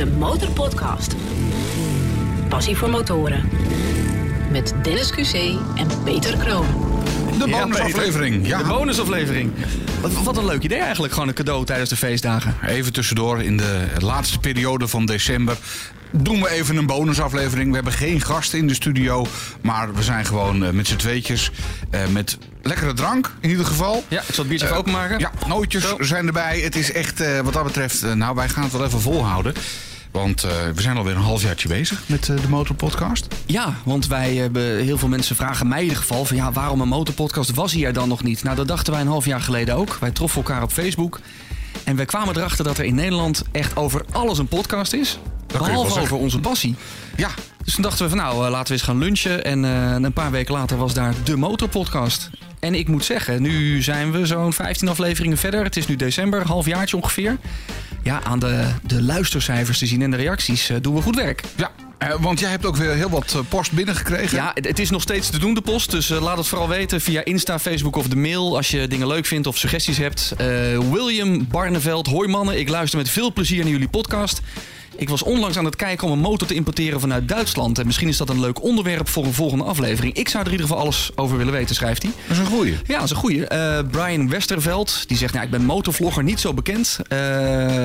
De Motorpodcast. Passie voor motoren. Met Dennis QC en Peter Kroon. De bonusaflevering. Ja, De bonusaflevering. Wat, wat een leuk idee eigenlijk, gewoon een cadeau tijdens de feestdagen. even tussendoor in de laatste periode van december. Doen we even een bonusaflevering. We hebben geen gasten in de studio. Maar we zijn gewoon eh, met z'n tweetjes. eh, met lekkere drank in ieder geval. Ja, ik zal het biertje Eh, even openmaken. Ja, nootjes Zo. zijn erbij. Het is echt, eh, wat dat betreft, eh, nou, wij gaan het wel even volhouden. Want eh, we zijn alweer een halfjaartje bezig met eh, de Motorpodcast. Ja, want wij hebben heel veel mensen vragen mij in ieder geval van ja, waarom een motorpodcast was hij er dan nog niet? Nou, dat dachten wij een half jaar geleden ook. Wij troffen elkaar op Facebook. En wij kwamen erachter dat er in Nederland echt over alles een podcast is. Behalve over onze passie. Ja, Dus toen dachten we van nou, eh, laten we eens gaan lunchen. En een paar weken later was daar de Motorpodcast. En ik moet zeggen, nu zijn we zo'n 15 afleveringen verder. Het is nu december, halfjaartje ongeveer. Ja, aan de, de luistercijfers te zien en de reacties eh, doen we goed werk. ja. Eh, want jij hebt ook weer heel wat eh, post binnengekregen. Ja, het is nog steeds te doen, de post. Dus laat het vooral weten via Insta, Facebook of de mail. Als je dingen leuk vindt of suggesties hebt. William Barneveld, hoi mannen. Ik luister met veel plezier naar jullie podcast. Ik was onlangs aan het kijken om een motor te importeren vanuit Duitsland. En misschien is dat een leuk onderwerp voor een volgende aflevering. Ik zou er in ieder geval alles over willen weten, schrijft hij. Dat is een goeie. Ja, dat is een goeie. Eh, Brian Westerveld, die zegt... Nou, ik ben motorvlogger, niet zo bekend. eh,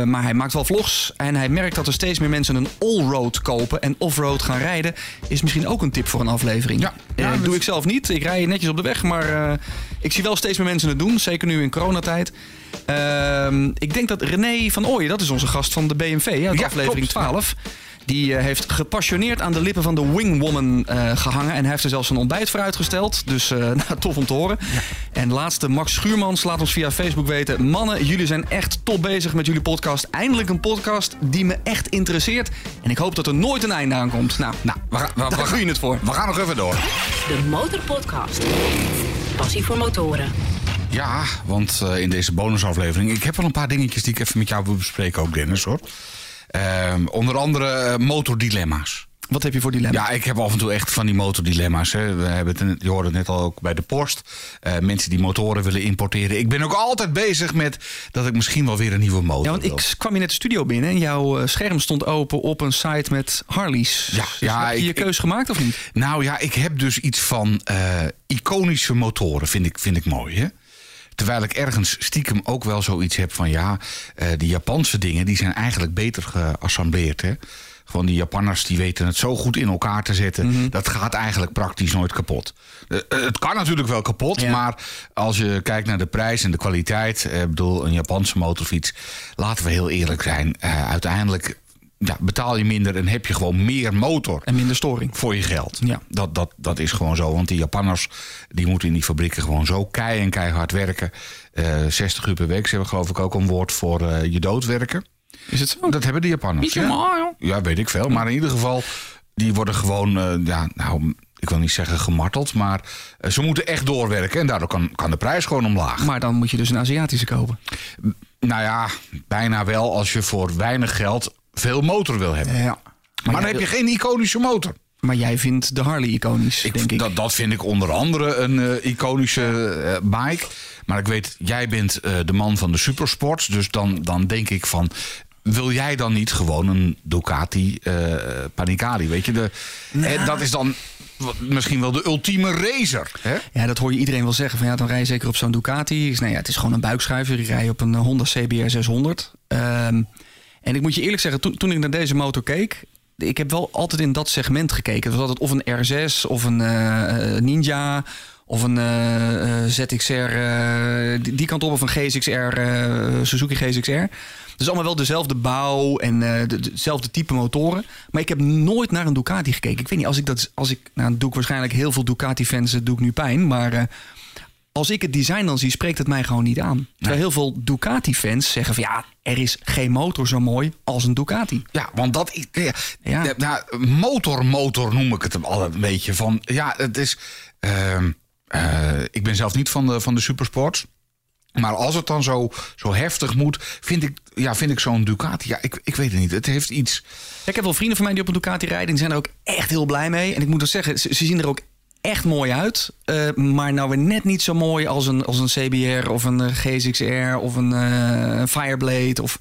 maar hij maakt wel vlogs. En hij merkt dat er steeds meer mensen een allroad kopen... en offroad gaan rijden. Is misschien ook een tip voor een aflevering. Ja. Eh, Ja, dat- doe ik zelf niet. Ik rij netjes op de weg. Maar ik zie wel steeds meer mensen het doen. Zeker nu in coronatijd. Ehm, ik denk dat René van Ooyen, dat is onze gast van de BMW... uit Ja, aflevering klopt. 12... Die eh, heeft gepassioneerd aan de lippen van de Wingwoman eh gehangen. En hij heeft er zelfs een ontbijt voor uitgesteld. Dus eh, nou, tof om te horen. En laatste, Max Schuurmans laat ons via Facebook weten. Mannen, jullie zijn echt top bezig met jullie podcast. Eindelijk een podcast die me echt interesseert. En ik hoop dat er nooit een einde aan komt. Nou, Nou, we, gaan- we, we, daar je het voor. we gaan nog even door. De Motorpodcast. Passie voor motoren. Ja, want eh, in deze bonusaflevering... Ik heb wel een paar dingetjes die ik even met jou wil bespreken ook, Dennis, hoor. Ehm, onder andere eh, motordilemma's. Wat heb je voor dilemma? Ja, ik heb af en toe echt van die motordilemma's. Hè. We hebben het, je hoorde het net al ook bij de post. Eh, mensen die motoren willen importeren. Ik ben ook altijd bezig met dat ik misschien wel weer een nieuwe motor Ja, want wil. ik kwam je net de studio binnen en jouw scherm stond open op een site met Harleys. Ja, Dus ja, heb je je ik- keus gemaakt of niet? Nou ja, ik heb dus iets van iconische motoren, vind ik, vind ik mooi. Hè? Terwijl ik ergens stiekem ook wel zoiets heb van ja, eh, die Japanse dingen die zijn eigenlijk beter geassembleerd. Hè? Gewoon die Japanners die weten het zo goed in elkaar te zetten. Mhm. Dat gaat eigenlijk praktisch nooit kapot. Eh, eh, het kan natuurlijk wel kapot, Ja. maar als je kijkt naar de prijs en de kwaliteit. Ik bedoel, een Japanse motorfiets. Laten we heel eerlijk zijn. uiteindelijk ja, betaal je minder en heb je gewoon meer motor En minder storing. voor je geld. Ja. Dat, dat, dat is gewoon zo. Want die Japanners die moeten in die fabrieken gewoon zo kei en keihard werken. Eh 60 uur per week. Ze hebben geloof ik ook een woord voor eh, je dood werken. Is het zo? Dat hebben de Japanners. Niet Ja. normaal. ja, weet ik veel. Maar in ieder geval, die worden gewoon, eh, ja, nou, ik wil niet zeggen gemarteld. Maar eh, ze moeten echt doorwerken. En daardoor kan, kan de prijs gewoon omlaag. Maar dan moet je dus een Aziatische kopen. Nou ja, bijna wel als je voor weinig geld veel motor wil hebben. Ja. Maar, dan heb je geen iconische motor. Maar jij vindt de Harley iconisch, Ik, denk ik. Dat, dat vind ik onder andere een eh, iconische eh, bike. Maar ik weet, jij bent eh, de man van de supersports. Dus dan, dan denk ik van... Wil jij dan niet gewoon een Ducati Panicali? Weet je, de, eh, dat is dan misschien wel de ultieme racer. Hè? Ja, dat hoor je iedereen wel zeggen. Van, ja, dan rij je zeker op zo'n Ducati. Zeg, nou ja, het is gewoon een buikschuiver. Ik rij op een Honda CBR 600. Ehm, en ik moet je eerlijk zeggen, toen, toen ik naar deze motor keek... Ik heb wel altijd in dat segment gekeken. Het was altijd of een R6 of een eh, eh, Ninja... Of een eh, ZXR, die, kant op, of een GSXR, Suzuki GSXR. Dus allemaal wel dezelfde bouw en de- dezelfde type motoren. Maar ik heb nooit naar een Ducati gekeken. Ik weet niet, als ik dat, als ik, nou, doe ik waarschijnlijk heel veel Ducati-fans, doe ik nu pijn. Maar als ik het design dan zie, spreekt het mij gewoon niet aan. Terwijl heel veel Ducati-fans zeggen van ja, er is geen motor zo mooi als een Ducati. Ja, want dat is. Ja, Ja. ja, nou, motor, motor noem ik het hem altijd een beetje. Van, ja, het is. ehm, eh, ik ben zelf niet van de, van de supersports. Maar als het dan zo, zo heftig moet, vind ik, ja, vind ik zo'n Ducati. Ja, ik, ik weet het niet. Het heeft iets. Ik heb wel vrienden van mij die op een Ducati rijden. Die zijn er ook echt heel blij mee. En ik moet ook zeggen, ze, ze zien er ook echt mooi uit. Eh, maar nou weer net niet zo mooi als een, als een CBR of een eh, GSX-R of een eh, Fireblade. Of,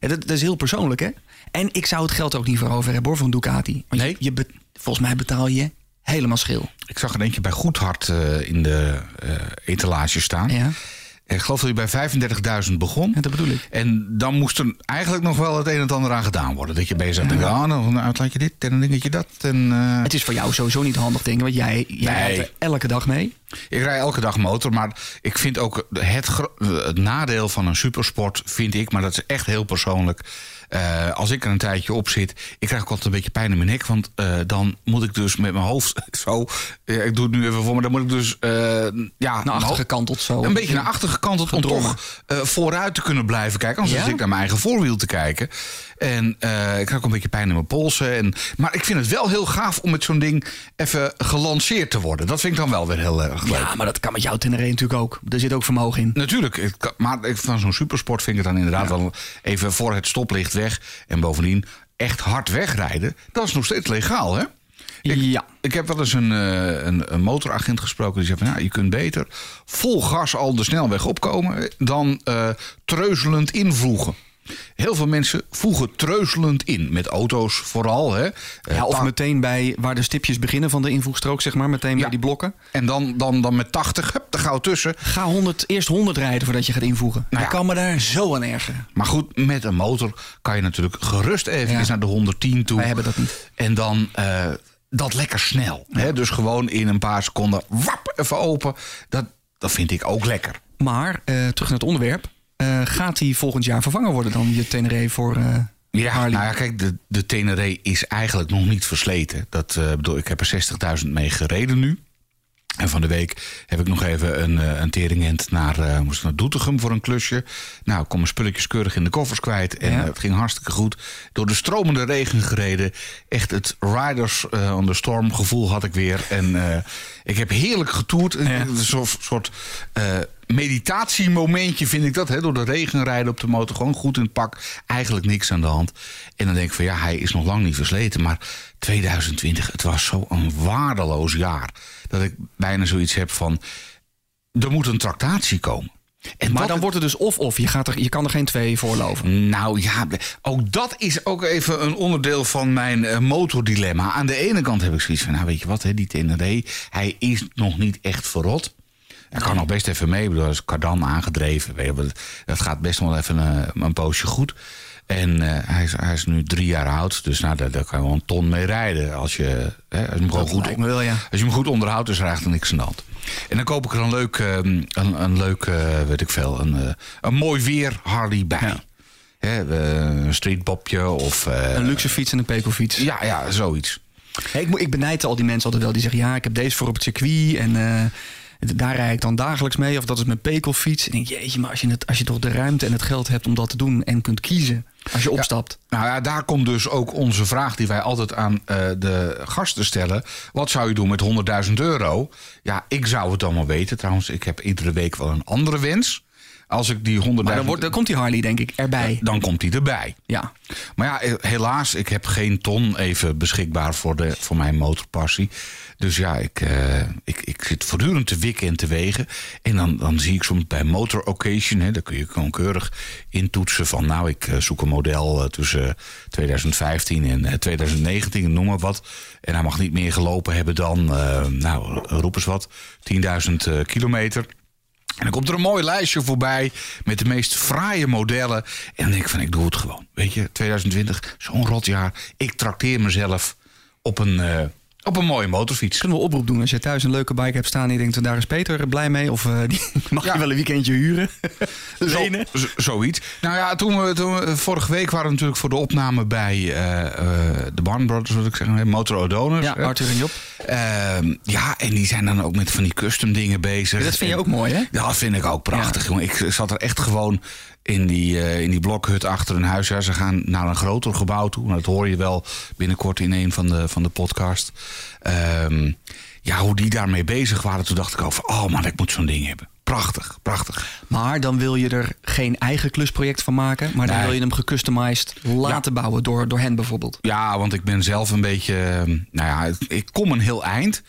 Ja, dat, dat is heel persoonlijk, hè? En ik zou het geld ook niet voor over hebben, hoor, van Ducati. Want Nee? Je, volgens mij betaal je helemaal schil. Ik zag er eentje bij Goedhart eh, in de etalage staan. Ja, Ik geloof dat hij bij 35.000 begon. Ja, dat bedoel ik. En dan moest er eigenlijk nog wel het een en het ander aan gedaan worden. Dat je bezig bent, ah, nog een uitlaatje dit en een dingetje dat. En, eh, Het is voor jou sowieso niet handig, denk ik. Want jij, jij Nee. rijdt er elke dag mee. Ik rij elke dag motor, maar ik vind ook het, het nadeel van een supersport, vind ik, maar dat is echt heel persoonlijk. Eh, als ik er een tijdje op zit, ik krijg ook altijd een beetje pijn in mijn nek. Want eh, dan moet ik dus met mijn hoofd zo. ik doe het nu even voor, maar dan moet ik dus. eh, ja, Naar achter gekanteld zo. Een beetje naar achter gekanteld om toch vooruit te kunnen blijven kijken. Anders Ja? zit ik naar mijn eigen voorwiel te kijken. En ik krijg ook een beetje pijn in mijn polsen. En, maar ik vind het wel heel gaaf om met zo'n ding even gelanceerd te worden. Dat vind ik dan wel weer heel erg leuk. Ja, maar dat kan met jouw Tenere natuurlijk ook. Er zit ook vermogen in. Natuurlijk, kan- maar ik- van zo'n supersport vind ik het dan inderdaad wel even voor het stoplicht weg. En bovendien echt hard wegrijden. Dat is nog steeds legaal, hè? Ik, Ja. ik heb wel eens een, eh, een, een motoragent gesproken die zei van... Ja, je kunt beter vol gas al de snelweg opkomen... dan eh, treuzelend invloegen. Heel veel mensen voegen treuzelend in. Met auto's vooral, hè? Eh, Ja, of ta- meteen bij waar de stipjes beginnen van de invoegstrook, zeg maar. Meteen Ja. bij die blokken. En dan, dan, dan met 80, hup, daar gauw tussen. Ga 100, eerst 100 rijden voordat je gaat invoegen. Nou ik ja. kan me daar zo aan ergeren. Maar goed, met een motor kan je natuurlijk gerust even naar de 110 toe. Wij hebben dat niet. En dan eh, dat lekker snel. Hè? Dus gewoon in een paar seconden, wap, even open. Dat, dat vind ik ook lekker. Maar, eh, terug naar het onderwerp. Eh, gaat die volgend jaar vervangen worden dan, je Tenere voor eh Ja, nou ja, kijk, de, de Tenere is eigenlijk nog niet versleten. Dat, eh, bedoel, ik heb er 60.000 mee gereden nu. En van de week heb ik nog even een, een teringend naar, eh, moest naar Doetinchem voor een klusje. Nou, ik kon mijn spulletjes keurig in de koffers kwijt. En Ja. het ging hartstikke goed. Door de stromende regen gereden. Echt het Riders eh, on the Storm gevoel had ik weer. En ik heb heerlijk getoerd. Een soort, soort meditatiemomentje vind ik dat. Hè? Door de regen rijden op de motor. Gewoon goed in het pak. Eigenlijk niks aan de hand. En dan denk ik van ja, hij is nog lang niet versleten. Maar 2020, het was zo'n waardeloos jaar. Dat ik bijna zoiets heb van... Er moet een tractatie komen. En maar dan wordt het dus of-of. Je, gaat er- je kan er geen twee voorloven. nou ja, ook dat is ook even een onderdeel van mijn eh, motordilemma. Aan de ene kant heb ik zoiets van, nou weet je wat, hè, die Tenere, hij is nog niet echt verrot. Hij kan nog best even mee, ik bedoel, hij is kardan aangedreven. Weet je, wel, dat gaat best wel even een, een poosje goed. En eh, hij, is, hij is nu drie jaar oud, dus nou, daar, daar kan je wel een ton mee rijden. Als je, hè, als je hem gewoon goed, lijkt me wel, ja. als je hem goed onderhoudt, is er eigenlijk niks aan de hand. En dan koop ik er een leuk, eh, een, een leuk eh, weet ik veel, een, eh, een mooi weer Harley bij. Ja. Hè, eh, een streetbopje of... eh, Een luxe fiets en een pekelfiets. ja, ja, zoiets. Hey, ik, ik benijd al die mensen altijd wel. Die zeggen, ja, ik heb deze voor op het circuit. En eh, daar rijd ik dan dagelijks mee. Of dat is mijn pekelfiets. En denk, jeetje, maar als je, het, als je toch de ruimte en het geld hebt om dat te doen... en kunt kiezen als je opstapt. Nou ja, daar komt dus ook onze vraag die wij altijd aan eh, de gasten stellen. Wat zou je doen met 100.000 euro? Ja, ik zou het allemaal weten. Trouwens, ik heb iedere week wel een andere wens. Als ik die 100.000... Maar dan, wordt, dan komt die Harley, denk ik, erbij. dan komt die erbij. Ja. Maar ja, eh, helaas, ik heb geen ton even beschikbaar voor, de, voor mijn motorpassie. Dus ja, ik, eh, ik, ik zit voortdurend te wikken en te wegen. En dan, dan zie ik soms bij Motor Occasion, hè, daar kun je gewoon keurig intoetsen van... nou, ik eh, zoek een model tussen 2015 en eh, 2019, noem maar wat. En hij mag niet meer gelopen hebben dan, nou, roep eens wat, 10.000 eh, kilometer... En dan komt er een mooi lijstje voorbij met de meest fraaie modellen. En dan denk ik van, ik doe het gewoon. Weet je, 2020, zo'n rot jaar. Ik trakteer mezelf op een, eh, op een mooie motorfiets. Kunnen we oproep doen als je thuis een leuke bike hebt staan... en je denkt, daar is Peter blij mee. Of eh, die mag Ja. je wel een weekendje huren. Lenen. Zo, zoiets. Nou ja, toen we, toen we- vorige week waren we natuurlijk voor de opname bij eh, eh, de Barn Brothers, wil ik zeggen, Motor O'Donners. Ja. Arthur en Job. Ehm, ja, en die zijn dan ook met van die custom dingen bezig. Dat vind je ook mooi, hè? Ja, dat vind ik ook prachtig, jongen. Ik zat er echt gewoon in die, eh, in die blokhut achter een huis. Ja, ze gaan naar een groter gebouw toe. Nou, dat hoor je wel binnenkort in een van de, van de podcast. Ehm, ja, hoe die daarmee bezig waren. Toen dacht ik over, oh man, ik moet zo'n ding hebben. Prachtig, prachtig. Maar dan wil je er geen eigen klusproject van maken. Maar dan Nee. wil je hem gecustomized laten bouwen door, door hen bijvoorbeeld. Ja, want ik ben zelf een beetje. eh, Nou ja, ik kom een heel eind.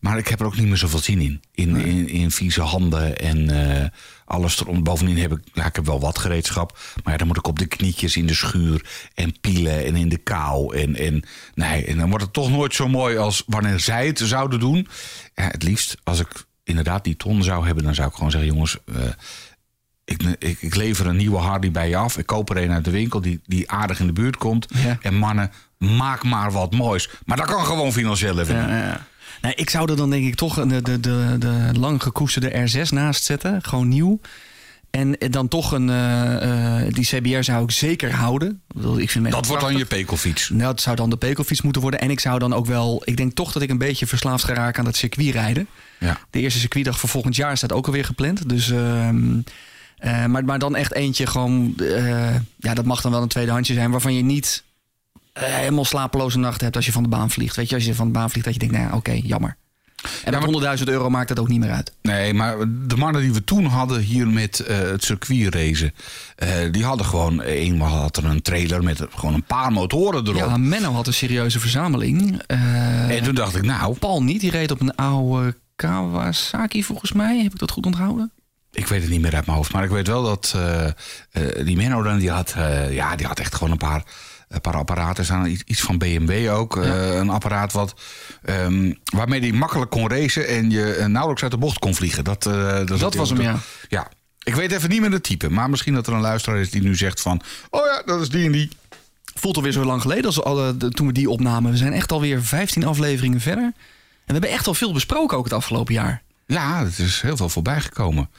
Maar ik heb er ook niet meer zoveel zin in. In, in, in vieze handen en eh, alles erom. Bovendien heb ik, ja, ik heb wel wat gereedschap. Maar ja, dan moet ik op de knietjes in de schuur en pielen en in de kou. En, en, nee, en dan wordt het toch nooit zo mooi als wanneer zij het zouden doen. Ja, het liefst, als ik inderdaad die ton zou hebben, dan zou ik gewoon zeggen: jongens. eh, ik, ik, ik lever een nieuwe Harley bij je af. Ik koop er een uit de winkel die, die aardig in de buurt komt. Ja. En mannen, maak maar wat moois. Maar dat kan gewoon financieel even. Ja, ja. Nee, ik zou er dan denk ik toch de, de, de, de lang gekoesterde R6 naast zetten. Gewoon nieuw. En dan toch een. eh, eh, die CBR zou ik zeker houden. Ik vind Dat wordt dan je pekelfiets. Nou, dat zou dan de pekelfiets moeten worden. En ik zou dan ook wel. Ik denk toch dat ik een beetje verslaafd ga raken aan dat circuitrijden. Ja. De eerste circuitdag voor volgend jaar staat ook alweer gepland. Dus. ehm, eh, maar, maar dan echt eentje gewoon. ja, dat mag dan wel een tweedehandsje zijn. Waarvan je niet helemaal slapeloze nachten hebt als je van de baan vliegt. Weet je, als je van de baan vliegt, dat je denkt, nou ja, oké, jammer. En maar- met 100.000 euro maakt dat ook niet meer uit. Nee, maar de mannen die we toen hadden hier met eh, het circuitracen... eh die hadden gewoon... Eenmaal had er een trailer met gewoon een paar motoren erop. Ja, Menno had een serieuze verzameling. Eh, en toen dacht ik, nou, Paul niet, die reed op een oude Kawasaki volgens mij. Heb ik dat goed onthouden? ik weet het niet meer uit mijn hoofd. Maar ik weet wel dat eh, eh, die Menno dan, die had, eh, ja, die had echt gewoon een paar, een paar apparaten staan. Iets, van BMW ook. eh, een apparaat wat, ehm, waarmee hij makkelijk kon racen en je eh, nauwelijks uit de bocht kon vliegen. Dat, eh, dat, was hem, ja. Ja. Ik weet even niet meer het type. Maar misschien dat er een luisteraar is die nu zegt van... Oh ja, dat is die en die. Voelt alweer zo lang geleden als alle, de- toen we die opnamen. We zijn echt alweer 15 afleveringen verder. En we hebben echt al veel besproken ook het afgelopen jaar. Ja, het is heel veel voorbij gekomen.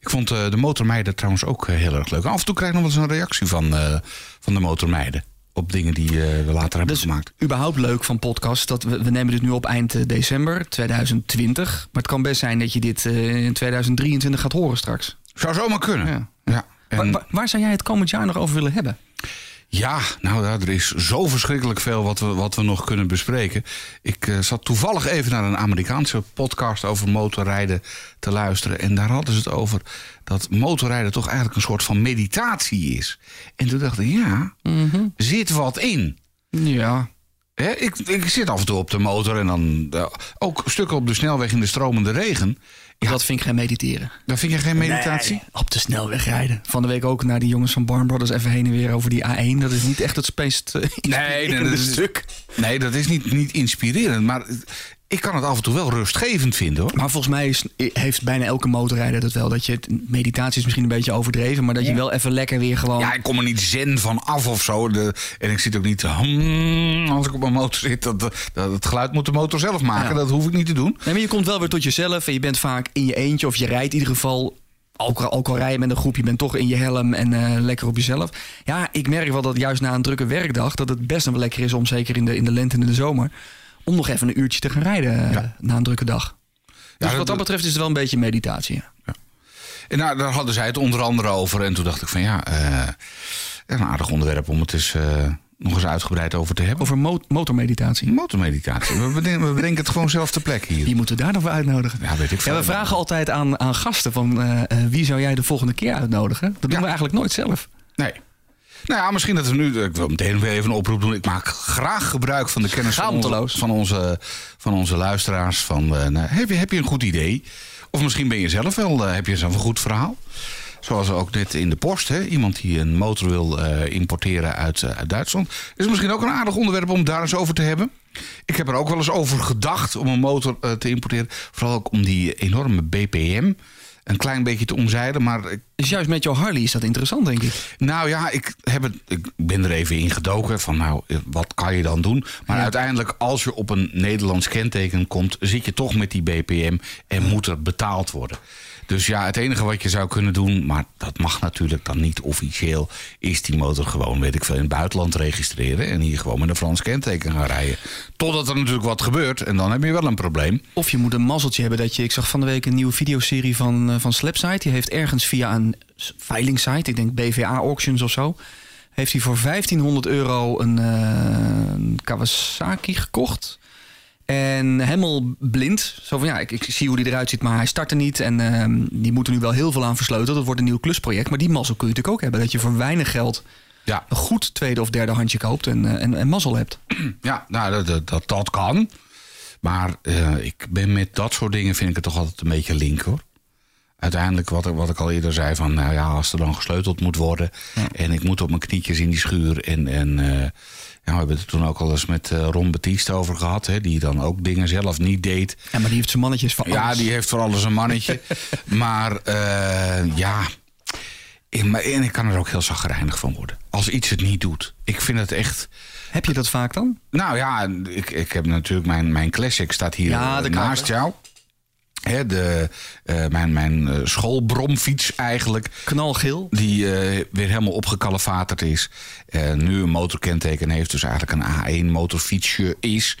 Ik vond eh, de motormeiden trouwens ook eh, heel erg leuk. Af en toe krijg ik nog wel eens een reactie van, eh, van de motormeiden. Op dingen die eh, we later hebben is gemaakt. überhaupt leuk van podcast. Dat we, we nemen dit nu op eind eh, december 2020. Maar het kan best zijn dat je dit eh, in 2023 gaat horen straks. Zou zomaar kunnen. Ja. Ja. En- Waar, waar- waar zou jij het komend jaar nog over willen hebben? Ja, nou ja, er is zo verschrikkelijk veel wat we, wat we nog kunnen bespreken. Ik eh, zat toevallig even naar een Amerikaanse podcast over motorrijden te luisteren. En daar hadden ze het over dat motorrijden toch eigenlijk een soort van meditatie is. En toen dacht ik, ja, zit wat in. Ja. Hè, ik, ik zit af en toe op de motor en dan eh, ook stukken op de snelweg in de stromende regen. Ja, Dat vind ik geen mediteren. dan vind je geen meditatie? Nee, op de snelweg rijden. Van de week ook naar die jongens van Barn Brothers even heen en weer over die A1. Dat is niet echt het meest uh, nee, dat is- stuk. Nee, dat is niet, niet inspirerend. Maar ik kan het af en toe wel rustgevend vinden hoor. Maar volgens mij is, heeft bijna elke motorrijder dat wel. Dat je, het- meditatie is misschien een beetje overdreven. Maar dat je wel even lekker weer gewoon... Ja, ik kom er niet zen van af of zo. De, en ik zit ook niet te hmm, als ik op mijn motor zit. Dat, dat, het geluid moet de motor zelf maken. Ja. Dat hoef ik niet te doen. Nee, maar je komt wel weer tot jezelf. En je bent vaak in je eentje. Of je rijdt in ieder geval... Ook al, ook al rij je met een groep, je bent toch in je helm en eh, lekker op jezelf. Ja, ik merk wel dat juist na een drukke werkdag... dat het best nog wel lekker is om, zeker in de, in de lente en in de zomer... om nog even een uurtje te gaan rijden eh, Ja. na een drukke dag. Dus dat- wat dat betreft is het wel een beetje meditatie. ja. En nou, daar hadden zij het onder andere over. En toen dacht ik van ja, eh, een aardig onderwerp om het eens, eh, nog eens uitgebreid over te hebben. Over mo- motormeditatie. Motormeditatie. We bedenken, we bedenken het gewoon zelf ter plekke hier. Wie moeten we daar dan voor uitnodigen? Ja, weet ik veel. Ja, we vragen altijd aan, aan gasten van wie zou jij de volgende keer uitnodigen? Dat doen Ja. we eigenlijk nooit zelf. Nee. Nou ja, misschien dat we nu. Ik wil meteen weer even een oproep doen. Ik maak graag gebruik van de kennis van onze, van onze, van onze luisteraars. Van, eh, nou, heb, je, heb je een goed idee? Of misschien ben je zelf wel. eh, heb je zelf een goed verhaal? Zoals ook net in de post. Hè? Iemand die een motor wil eh, importeren uit, eh, uit Duitsland. Is misschien ook een aardig onderwerp om daar eens over te hebben. Ik heb er ook wel eens over gedacht om een motor eh, te importeren. Vooral ook om die enorme BPM een klein beetje te omzeilen. Maar ik Dus juist met jouw Harley is dat interessant, denk ik. nou ja, ik, heb het, ik ben er even in gedoken van nou, wat kan je dan doen? Maar Ja. uiteindelijk, als je op een Nederlands kenteken komt, zit je toch met die BPM en moet er betaald worden. Dus ja, het enige wat je zou kunnen doen, maar dat mag natuurlijk dan niet officieel, is die motor gewoon, weet ik veel, in het buitenland registreren en hier gewoon met een Frans kenteken gaan rijden. Totdat er natuurlijk wat gebeurt en dan heb je wel een probleem. Of je moet een mazzeltje hebben dat je... Ik zag van de week een nieuwe videoserie van, eh, van Slapsite. Die heeft ergens via een veilingsite, ik denk BVA Auctions of zo... heeft hij voor 1500 euro een, eh, een Kawasaki gekocht. En helemaal blind. Zo van ja, ik, ik zie hoe die eruit ziet, maar hij startte niet. En ehm, die moeten nu wel heel veel aan versleutelen. Dat wordt een nieuw klusproject. Maar die mazzel kun je natuurlijk ook hebben. Dat je voor weinig geld Ja, een goed tweede of derde handje koopt en, eh, en, en mazzel hebt. Ja, nou, dat, dat, dat, kan. Maar eh, ik ben met dat soort dingen vind ik het toch altijd een beetje link hoor. Uiteindelijk, wat, ik- wat ik al eerder zei, van nou ja, als er dan gesleuteld moet worden. En ik moet op mijn knietjes in die schuur. En, en eh, we hebben het toen ook al eens met eh, Ron Baptiste over gehad. Hè, die dan ook dingen zelf niet deed. Ja, maar die heeft zijn mannetjes van Ja, die heeft voor alles een mannetje. maar eh, ja, en ik kan er ook heel zagrijnig van worden. Als iets het niet doet. Ik vind het echt... Heb je dat vaak dan? Nou ja, ik, ik heb natuurlijk mijn, mijn classic staat hier Ja, eh, de naast jou. De, eh, mijn mijn eh, schoolbromfiets eigenlijk. Knalgeel. Die eh, weer helemaal opgekalefaterd is. Nu een motorkenteken heeft, dus eigenlijk een A1 motorfietsje is.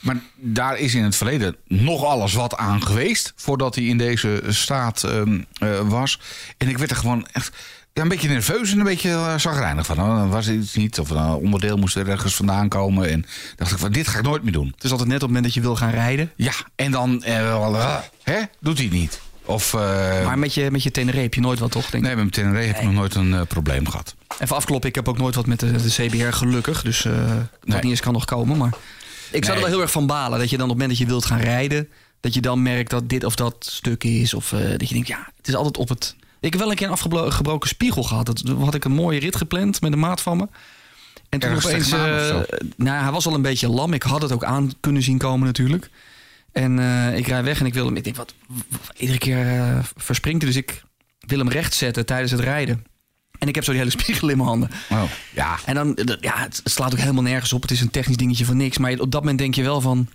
Maar daar is in het verleden nog alles wat aan geweest. Voordat hij in deze staat ehm, eh, was. En ik werd er gewoon echt ja, een beetje nerveus en een beetje uh, zagrijnig van. Oh, dan was iets niet. Of een onderdeel moest er ergens vandaan komen. En dacht ik van dit ga ik nooit meer doen. Het is altijd net op het moment dat je wil gaan rijden. Ja, en dan eh, hè, doet hij het niet. Of, eh, Maar met je, met je Tenere heb je nooit wat, toch? Denk ik. nee, met mijn Tenere heb ik nog nooit een eh, probleem gehad. Even afkloppen, ik heb ook nooit wat met de, de CBR, gelukkig. Dus eh wat Nee. niet eens kan nog komen. Maar ik zou er wel heel erg van balen. Dat je dan op het moment dat je wilt gaan rijden... dat je dan merkt dat dit of dat stuk is. Of eh, dat je denkt, ja, het is altijd op het... Ik heb wel een keer een afgebroken spiegel gehad. Dat had ik een mooie rit gepland met een maat van me. En toen Ergens opeens... zo? nou, hij was al een beetje lam. Ik had het ook aan kunnen zien komen natuurlijk. En eh, ik rijd weg en ik wil hem... Ik denk, wat, iedere keer eh, verspringt hij. Dus ik wil hem recht zetten tijdens het rijden. En ik heb zo die hele spiegel in mijn handen. Oh, ja. En dan, ja, het slaat ook helemaal nergens op. Het is een technisch dingetje van niks. Maar op dat moment denk je wel van...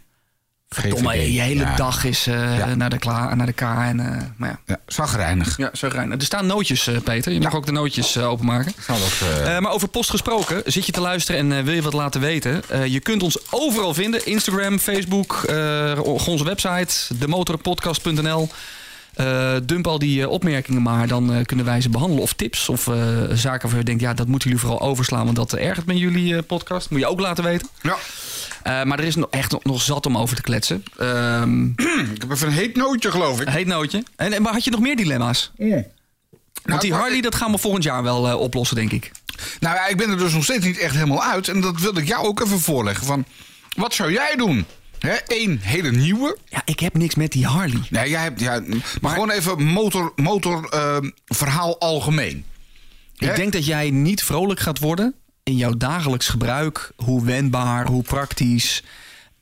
Verdomme, je hele ja. dag is eh, Ja. naar, de kla naar de K. En, eh, maar ja. Ja, zagrijnig. ja. Er staan nootjes, eh, Peter. Je mag ook de nootjes openmaken. Zal dat, maar over post gesproken, zit je te luisteren en wil je wat laten weten? Je kunt ons overal vinden. Instagram, Facebook, onze website, demotorpodcast.nl. Eh, dump al die eh, opmerkingen maar, dan eh, kunnen wij ze behandelen. Of tips of eh, zaken waarvan je denkt, ja, dat moeten jullie vooral overslaan... want dat ergert met jullie podcast. Moet je ook laten weten. ja. Eh, maar er is nog, echt nog, nog zat om over te kletsen. Ehm Ik heb even een heet nootje, geloof ik. heet nootje. En, en maar had je nog meer dilemma's? Want Nou, die maar- Harley, dat gaan we volgend jaar wel eh, oplossen, denk ik. Nou ja, ik ben er dus nog steeds niet echt helemaal uit. En dat wilde ik jou ook even voorleggen. Van, wat zou jij doen? Eén hele nieuwe. Ja, ik heb niks met die Harley. Nee, jij hebt, ja, maar, gewoon even motor, motor ehm, verhaal algemeen. Ik denk dat jij niet vrolijk gaat worden in jouw dagelijks gebruik. Hoe wendbaar, hoe praktisch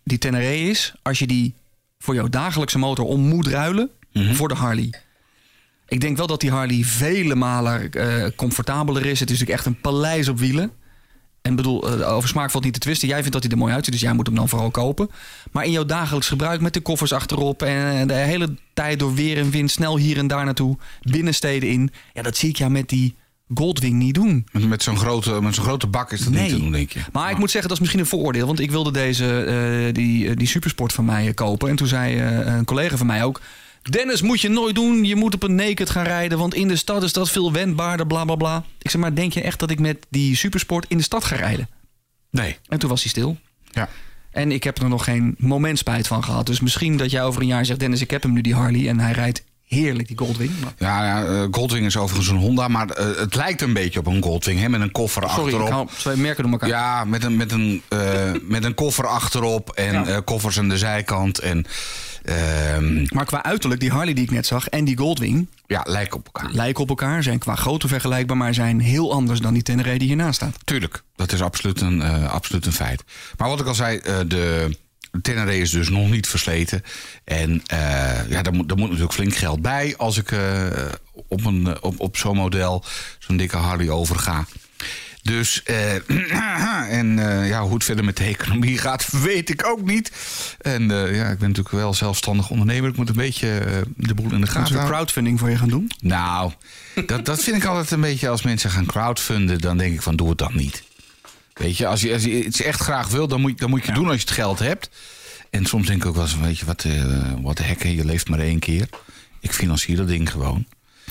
die Tenere is. Als je die voor jouw dagelijkse motor om moet ruilen voor de Harley. Ik denk wel dat die Harley vele malen eh, comfortabeler is. Het is natuurlijk echt een paleis op wielen. En bedoel, eh, over smaak valt niet te twisten. Jij vindt dat hij er mooi uitziet, dus jij moet hem dan vooral kopen. Maar in jouw dagelijks gebruik met de koffers achterop... en de hele tijd door weer en wind snel hier en daar naartoe... binnensteden in. Ja, dat zie ik jou met die Goldwing niet doen. Met, zo'n grote, met zo'n grote bak is dat niet te doen, denk je. Maar ik moet zeggen, dat is misschien een vooroordeel. Want ik wilde deze, eh, die, eh, die supersport van mij eh, kopen. En toen zei eh, een collega van mij ook... Dennis, moet je nooit doen. Je moet op een naked gaan rijden. Want in de stad is dat veel wendbaarder, bla bla bla. Ik zeg, maar denk je echt dat ik met die supersport in de stad ga rijden? Nee. En toen was hij stil. Ja. En ik heb er nog geen moment spijt van gehad. Dus misschien dat jij over een jaar zegt... Dennis, ik heb hem nu, die Harley. En hij rijdt heerlijk, die Goldwing. Maar- Ja, ja eh, Goldwing is overigens een Honda, maar eh, het lijkt een beetje op een Goldwing, hè, met een koffer Sorry, achterop. ik haal twee merken door elkaar. Ja, met een, met een, eh, met een koffer achterop en Ja. koffers aan de zijkant. En ehm, Maar qua uiterlijk, die Harley die ik net zag... en die Goldwing ja, lijken op elkaar. lijken op elkaar. Zijn qua grootte vergelijkbaar... maar zijn heel anders dan die Tenere die hiernaast staat. Tuurlijk, dat is absoluut een, absoluut een feit. Maar wat ik al zei, de Tenere is dus nog niet versleten. En eh, ja, daar moet, daar moet natuurlijk flink geld bij als ik eh, op, een, eh, op, op zo'n model, zo'n dikke Harley overga. Dus, en ja, hoe het verder met de economie gaat, weet ik ook niet. En ja, ik ben natuurlijk wel zelfstandig ondernemer. Ik moet een beetje de boel in de gaten houden. crowdfunding voor je gaan doen? Nou, dat, dat vind ik altijd een beetje als mensen gaan crowdfunden, dan denk ik van doe het dan niet. Weet je, als je, als je iets echt graag wil, dan moet, je- dan moet je het doen als je het geld hebt. En soms denk ik ook wel eens, weet je, wat, eh, wat de hekken, je leeft maar één keer. Ik financier dat ding gewoon.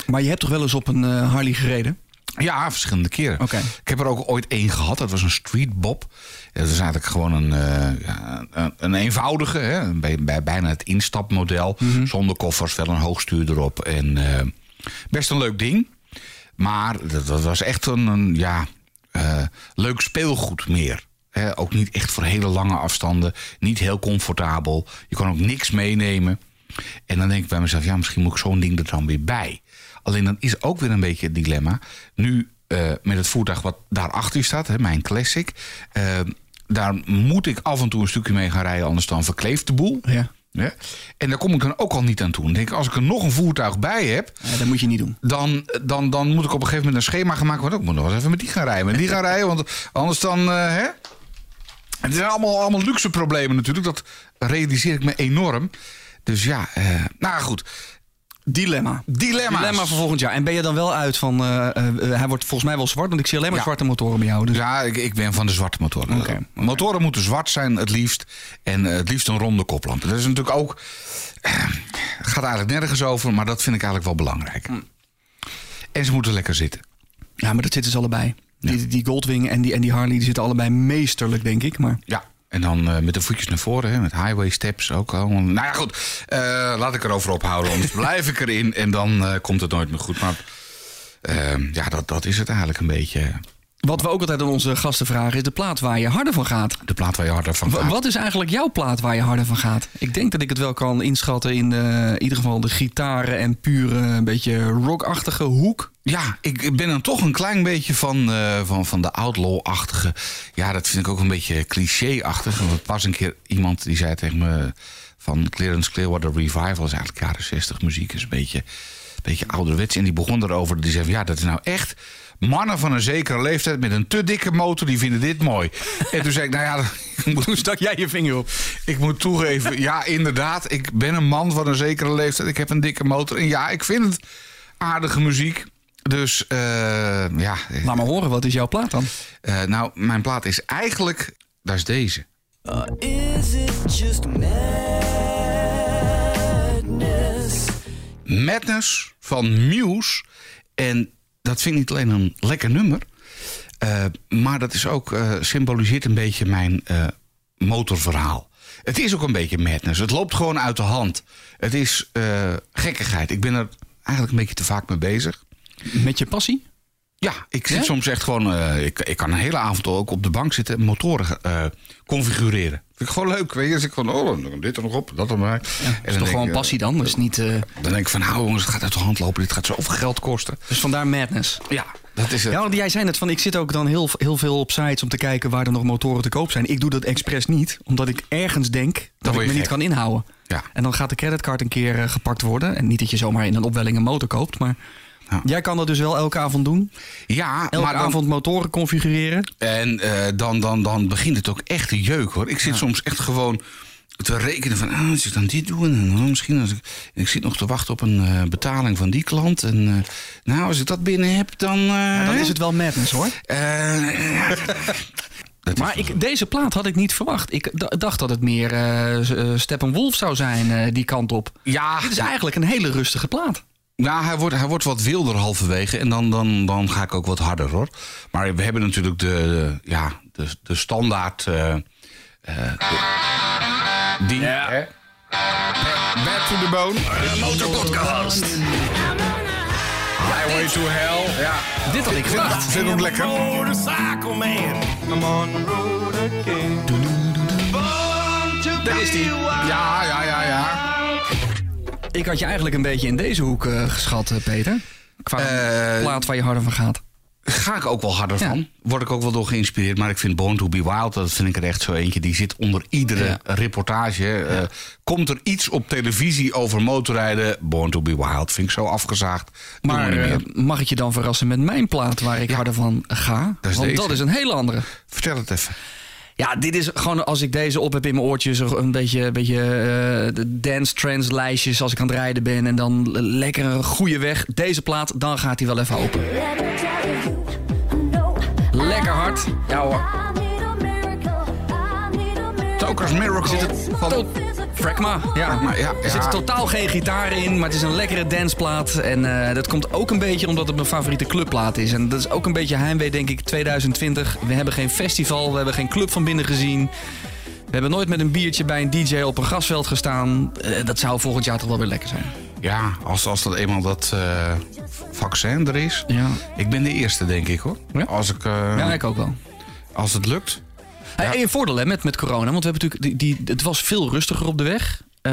Maar je hebt toch wel eens op een eh, Harley gereden? Ja, verschillende keren. Oké. Ik heb er ook ooit één gehad. Dat was een Street Bob. Ja, dat is eigenlijk gewoon een, eh, ja, een, een eenvoudige. Hè, bij, bij bijna het instapmodel. Zonder koffers, wel een hoogstuur erop. En best een leuk ding. Maar dat, dat was echt een, een ja, eh, leuk speelgoed meer. Ook niet echt voor hele lange afstanden. Niet heel comfortabel. Je kan ook niks meenemen. En dan denk ik bij mezelf, ja, misschien moet ik zo'n ding er dan weer bij. Alleen dan is ook weer een beetje het dilemma. Nu eh, met het voertuig wat daarachter staat, mijn Classic. eh, daar moet ik af en toe een stukje mee gaan rijden, anders dan verkleeft de boel. Ja. Ja? En daar kom ik dan ook al niet aan toe. Dan denk ik, als ik er nog een voertuig bij heb, Ja, dat moet je niet doen. dan, dan, dan moet ik op een gegeven moment een schema gaan maken. Want ik moet nog eens even met die gaan rijden. Met die gaan rijden, want anders dan. eh, hè? Het zijn allemaal, allemaal luxe problemen natuurlijk. Dat realiseer ik me enorm. Dus ja, eh, nou goed. Dilemma. Dilemma's. Dilemma voor volgend jaar. En ben je dan wel uit van... eh, eh, hij wordt volgens mij wel zwart, want ik zie alleen maar Ja. zwarte motoren bij jou. Dus. Ja, ik, ik ben van de zwarte motoren. Oké. Motoren moeten zwart zijn, het liefst. En eh, het liefst een ronde koplamp. Dat is natuurlijk ook. eh, gaat eigenlijk nergens over, maar dat vind ik eigenlijk wel belangrijk. Hm. En ze moeten lekker zitten. Ja, maar dat zitten ze allebei. Die, die Goldwing en die, en die Harley die zitten allebei meesterlijk, denk ik. Maar Ja. En dan eh, met de voetjes naar voren, hè, met highway steps ook al. Nou ja, goed. Eh, laat ik erover ophouden, anders blijf ik erin en dan eh, komt het nooit meer goed. Maar ja, dat, dat is het eigenlijk een beetje. Wat we ook altijd aan onze gasten vragen... is de plaat waar je harder van gaat. De plaat waar je harder van gaat. Wat is eigenlijk jouw plaat waar je harder van gaat? Ik denk dat ik het wel kan inschatten in, eh, in ieder geval de gitaren en pure, een beetje rockachtige hoek. Ja, ik ben dan toch een klein beetje van, eh, van, van de outlaw-achtige. Ja, dat vind ik ook een beetje cliché-achtig. Er pas een keer iemand die zei tegen me... van Clearance Clearwater Revival is eigenlijk jaren 60 muziek. is een beetje, een beetje ouderwets. En die begon erover. Die zei van, ja, dat is nou echt... Mannen van een zekere leeftijd met een te dikke motor, die vinden dit mooi. En toen zei ik, nou ja, moet, Toen stak jij je vinger op. ik moet toegeven, ja, inderdaad. Ik ben een man van een zekere leeftijd. Ik heb een dikke motor. En ja, ik vind het aardige muziek. Dus eh, ja, Laat maar horen, wat is jouw plaat dan? eh, nou, mijn plaat is eigenlijk, dat is deze. Is it just madness? Madness van Muse. En dat vind ik niet alleen een lekker nummer. eh, maar dat is ook, eh, symboliseert een beetje mijn eh, motorverhaal. Het is ook een beetje madness. Het loopt gewoon uit de hand. Het is gekkigheid. Ik ben er eigenlijk een beetje te vaak mee bezig. Met je passie? Ja, ik zit Ja? soms echt gewoon. eh, ik, ik kan een hele avond ook op de bank zitten en motoren eh, configureren. Vind ik gewoon leuk. Weet je, dus ik van, oh, dit er nog op, dat er maar. Ja, en is toch gewoon ik, passie dan? Is niet, eh, Dan denk ik van, nou jongens, het gaat uit de hand lopen. Dit gaat zoveel geld kosten. dus vandaar madness. Ja, dat is het. Ja, want jij zei net van, ik zit ook dan heel, heel veel op sites om te kijken waar er nog motoren te koop zijn. Ik doe dat expres niet, omdat ik ergens denk dat ik me niet kan inhouden. Ja. En dan gaat de creditcard een keer gepakt worden. En niet dat je zomaar in een opwelling een motor koopt, maar Ja. jij kan dat dus wel elke avond doen. Ja, Elke maar dan, avond motoren configureren. En eh, dan, dan, dan begint het ook echt te jeuk hoor. Ik zit soms echt gewoon te rekenen van, ah, als ik dan dit doe... en dan misschien als ik, ik zit nog te wachten op een eh, betaling van die klant... en eh, nou, als ik dat binnen heb, dan... Ja, dan is het wel madness hoor. Maar ik, deze plaat had ik niet verwacht. Ik dacht dat het meer Steppenwolf zou zijn, die kant op. Ja, Het is eigenlijk een hele rustige plaat. Nou, hij wordt, hij wordt wat wilder halverwege. En dan, dan, dan ga ik ook wat harder hoor. Maar we hebben natuurlijk de, de- ja, de, de standaard. eh, de- die. Hè? Back to the bone. Motorpodcast. Highway to hell. Ja. Dit had ik gedacht. Vind ik ook lekker. Motorcycle man, I'm on the road again. Daar is die. Ja, ja, ja, ja. Ik had je eigenlijk een beetje in deze hoek eh, geschat, eh, Peter. Qua Eh, plaat waar je harder van gaat. Ga ik ook wel harder Ja. van. Word ik ook wel door geïnspireerd. Maar ik vind Born to be Wild, dat vind ik er echt zo eentje. Die zit onder iedere Ja. reportage. Komt er iets op televisie over motorrijden? Born to be Wild. Vind ik zo afgezaagd. Maar mag ik je dan verrassen met mijn plaat waar ik harder van ga? Dat Want deze. dat is een hele andere. Vertel het even. Ja, dit is gewoon als ik deze op heb in mijn oortjes, een beetje, een beetje eh, de dance trends lijstjes als ik aan het rijden ben en dan lekker een goede weg. Deze plaat, dan gaat hij wel even open. Lekker hard. Ja hoor. Toker's Miracle. Van, Frekma, ja. Maar ja, Er zit totaal geen gitaar in, maar het is een lekkere danceplaat. En eh, dat komt ook een beetje omdat het mijn favoriete clubplaat is. En dat is ook een beetje heimwee, denk ik, 2020. We hebben geen festival, we hebben geen club van binnen gezien. We hebben nooit met een biertje bij een DJ op een grasveld gestaan. Eh, dat zou volgend jaar toch wel weer lekker zijn. ja, als, als dat eenmaal dat eh, vaccin er is. Ja. Ik ben de eerste, denk ik hoor. Ja? Als, ik, Ja, ik ook wel. als het lukt. Hey, en een voordeel hè, met, met corona, want we hebben natuurlijk die, die, het was veel rustiger op de weg. Eh,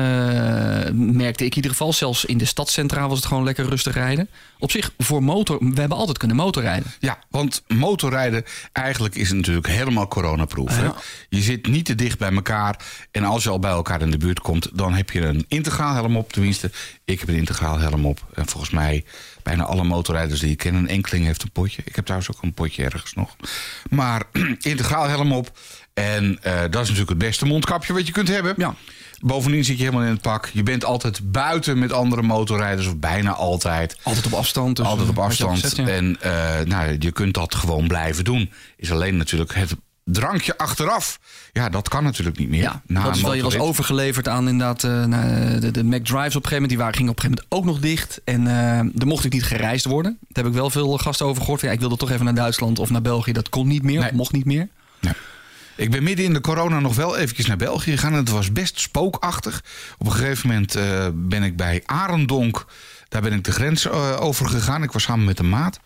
merkte ik in ieder geval. Zelfs in de stadcentra was het gewoon lekker rustig rijden. Op zich, voor motor, we hebben altijd kunnen motorrijden. Ja, want motorrijden eigenlijk is natuurlijk helemaal coronaproof. hè? Ja. Je zit niet te dicht bij elkaar. En als je al bij elkaar in de buurt komt, dan heb je een integraal helm op. Tenminste, ik heb een integraal helm op. En volgens mij bijna alle motorrijders die ik ken, een enkeling heeft een potje. Ik heb trouwens ook een potje ergens nog. Maar integraal helm op. En eh, dat is natuurlijk het beste mondkapje wat je kunt hebben. Ja. Bovendien zit je helemaal in het pak. Je bent altijd buiten met andere motorrijders, of bijna altijd. Altijd op afstand. Dus, Altijd op eh, al afstand. ja. En eh, nou, je kunt dat gewoon blijven doen. Is alleen natuurlijk het drankje achteraf. Ja, dat kan natuurlijk niet meer. Ja, Na dat is wel, je was overgeleverd aan inderdaad uh, de, de Mac Drives op een gegeven moment. Die waren, gingen op een gegeven moment ook nog dicht. En uh, er mocht ik niet gereisd worden. Daar heb ik wel veel gasten over gehoord. Ja, ik wilde toch even naar Duitsland of naar België. Dat kon niet meer, Nee. mocht niet meer. Ik ben midden in de corona nog wel eventjes naar België gegaan. En het was best spookachtig. Op een gegeven moment eh, ben ik bij Arendonk. Daar ben ik de grens eh, over gegaan. Ik was samen met een maat.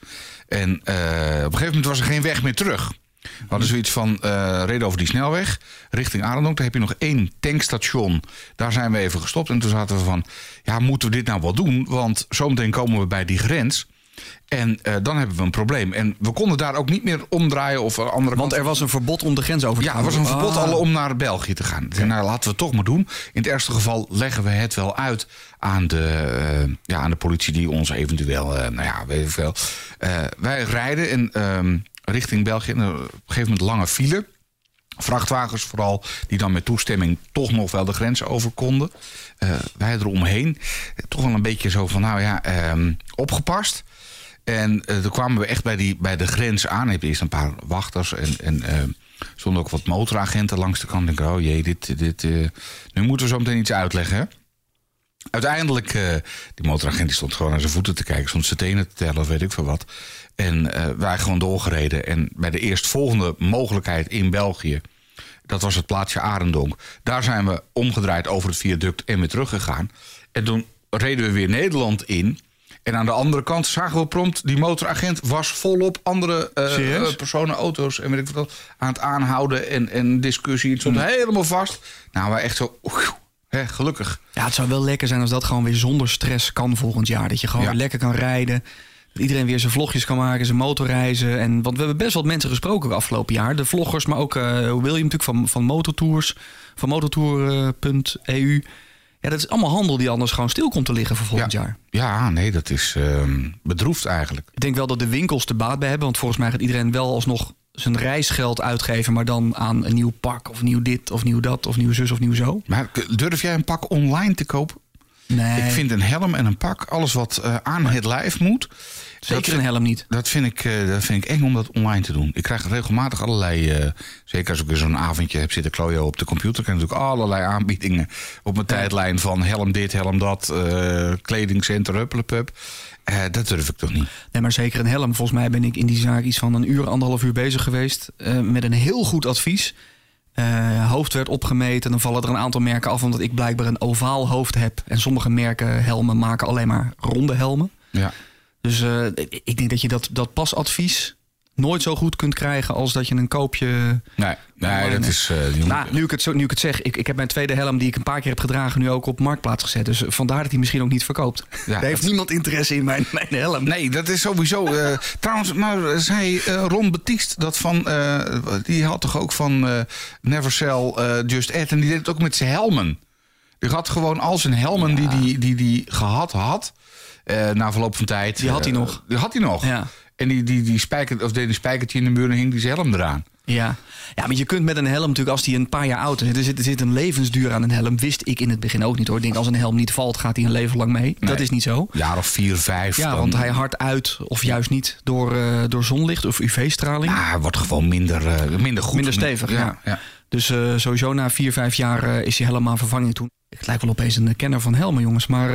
En eh, op een gegeven moment was er geen weg meer terug. We hadden zoiets van, eh reden over die snelweg richting Arendonk. Daar heb je nog één tankstation. Daar zijn we even gestopt. En toen zaten we van, ja, moeten we dit nou wel doen? Want zometeen komen we bij die grens. En eh, dan hebben we een probleem. En we konden daar ook niet meer omdraaien of andere Want kant er was een verbod om de grens over te ja, gaan. er was een verbod Ah. om naar België te gaan. Zei, nou, laten we het toch maar doen. In het ergste geval leggen we het wel uit aan de, eh, ja, aan de politie die ons eventueel, eh, nou ja, weet ik veel. Wij rijden in, ehm, richting België. En op een gegeven moment lange file. Vrachtwagens vooral, die dan met toestemming toch nog wel de grens over konden. Eh, wij eromheen. Toch wel een beetje zo van, nou ja, ehm, opgepast. En eh, toen kwamen we echt bij, die, bij de grens aan. Je hebt eerst een paar wachters en, en eh, stonden ook wat motoragenten langs de kant. Ik denk, oh jee, dit, dit, nu moeten we zo meteen iets uitleggen. Uiteindelijk, eh, die motoragent die stond gewoon aan zijn voeten te kijken. Stond zijn tenen te tellen of weet ik veel wat. En eh, wij gewoon doorgereden. En bij de eerstvolgende mogelijkheid in België... dat was het plaatsje Arendonk. Daar zijn we omgedraaid over het viaduct en weer teruggegaan. En toen reden we weer Nederland in... En aan de andere kant zagen we prompt... die motoragent was volop andere eh, personen, auto's... en weet ik wat, aan het aanhouden en, en discussie. Het stond Hmm. helemaal vast. Nou, wij echt zo... hè, gelukkig. Ja, het zou wel lekker zijn als dat gewoon weer zonder stress kan volgend jaar. Dat je gewoon Ja. lekker kan rijden. Dat iedereen weer zijn vlogjes kan maken, zijn motorreizen. En, want we hebben best wat mensen gesproken afgelopen jaar. De vloggers, maar ook eh, William natuurlijk van, van Motortours. Van motortour.eu. ja, dat is allemaal handel die anders gewoon stil komt te liggen voor volgend jaar. Ja, nee, dat is ehm, bedroefd eigenlijk. Ik denk wel dat de winkels er baat bij hebben. Want volgens mij gaat iedereen wel alsnog zijn reisgeld uitgeven. Maar dan aan een nieuw pak of nieuw dit of nieuw dat of nieuw zus of nieuw zo. Maar durf jij een pak online te kopen? Nee, Ik vind een helm en een pak, alles wat eh, aan het lijf moet... zeker een helm niet. Dat vind, ik, eh, dat vind ik eng om dat online te doen. Ik krijg regelmatig allerlei... eh, zeker als ik weer zo'n avondje heb zitten klooien op de computer... krijg ik natuurlijk allerlei aanbiedingen op mijn tijdlijn... van helm dit, helm dat, kledingcenter, huppelepup. Eh dat durf ik toch niet. Nee, maar zeker een helm. Volgens mij ben ik in die zaak iets van een uur, anderhalf uur bezig geweest. met een heel goed advies. Eh, hoofd werd opgemeten. Dan vallen er een aantal merken af. Omdat ik blijkbaar een ovaal hoofd heb. En sommige merken helmen maken alleen maar ronde helmen. Ja. Dus eh, ik ik denk dat je dat, dat pasadvies nooit zo goed kunt krijgen als dat je een koopje. Nee, nee dat is... eh, Nou, nu ik het, zo, nu ik het zeg, ik, ik heb mijn tweede helm die ik een paar keer heb gedragen, nu ook op marktplaats gezet. Dus vandaar dat hij misschien ook niet verkoopt. Ja, Daar heeft niemand interesse in mijn, mijn helm. Nee, dat is sowieso. eh, trouwens, maar zei eh, Ron Baptiste dat van. eh, die had toch ook van eh, Never Sell eh, Just Add. En die deed het ook met zijn helmen. Die had gewoon al zijn helmen die die, die, die gehad had. eh, na verloop van tijd. Die had hij eh, nog. Die had hij nog. Ja. En die, die, die, spijker, of deed een spijkertje in de muur en hing die zijn helm eraan. Ja. ja, maar je kunt met een helm natuurlijk, als die een paar jaar oud is, er zit, er zit een levensduur aan een helm. Wist ik in het begin ook niet hoor. Ik denk, als een helm niet valt, gaat hij een leven lang mee. Dat is niet zo. Jaar of vier, vijf. Ja, dan- want hij hardt uit, of juist niet, door, eh, door zonlicht of UV-straling. Ah, hij wordt gewoon minder, eh, minder goed. Minder stevig, ja. ja. Dus eh, sowieso na vier, vijf jaar is hij helemaal vervanging toen. Ik lijk wel opeens een kenner van helmen, jongens. Maar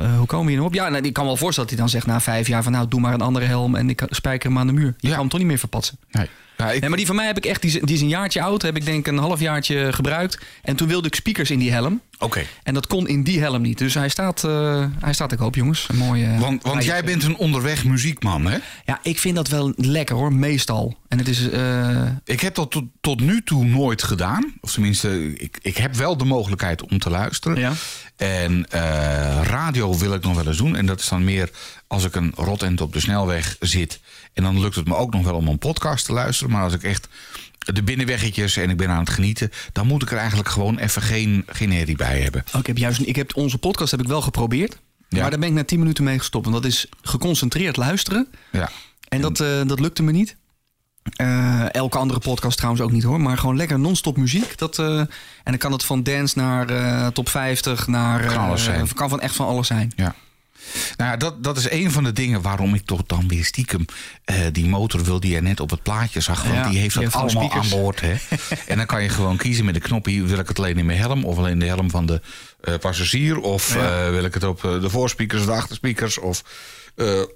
eh, hoe komen we hier nou op? Ja, nou, ik kan me wel voorstellen dat hij dan zegt na vijf jaar van... nou, doe maar een andere helm en ik spijker hem aan de muur. Je Ja. kan hem toch niet meer verpatsen. Nee. Ja, ik- Nee, maar die van mij heb ik echt, die is, die is een jaartje oud. Heb ik denk een halfjaartje gebruikt. En toen wilde ik speakers in die helm. Oké. En dat kon in die helm niet. Dus hij staat, eh, hij staat ik hoop jongens. Een mooie. Want, want jij bent een onderweg muziekman, hè? Ja, ik vind dat wel lekker hoor, meestal. En het is. eh, Ik heb dat tot, tot nu toe nooit gedaan. Of tenminste, ik, ik heb wel de mogelijkheid om te luisteren. Ja. En eh, radio wil ik nog wel eens doen. En dat is dan meer als ik een rotend op de snelweg zit. En dan lukt het me ook nog wel om een podcast te luisteren. Maar als ik echt de binnenweggetjes en ik ben aan het genieten... dan moet ik er eigenlijk gewoon even geen, geen herrie bij hebben. oh, ik heb juist, ik heb onze podcast heb ik wel geprobeerd. Ja. Maar daar ben ik na 10 minuten mee gestopt. Want dat is geconcentreerd luisteren. Ja. En dat, eh, dat lukte me niet. Eh, elke andere podcast trouwens ook niet hoor. Maar gewoon lekker non-stop muziek. Dat, eh, en dan kan het van dance naar top 50 naar. Kan alles zijn. kan van echt van alles zijn. Ja. Nou ja, dat, dat is een van de dingen waarom ik toch dan weer stiekem eh, die motor wil die je net op het plaatje zag. Want Ja, die heeft dat heeft allemaal aan boord. Hè? en dan kan je gewoon kiezen met de knopje. Wil ik het alleen in mijn helm of alleen de helm van de eh, passagier? Of Ja. eh, wil ik het op de voorspeakers of de achterspeakers? Of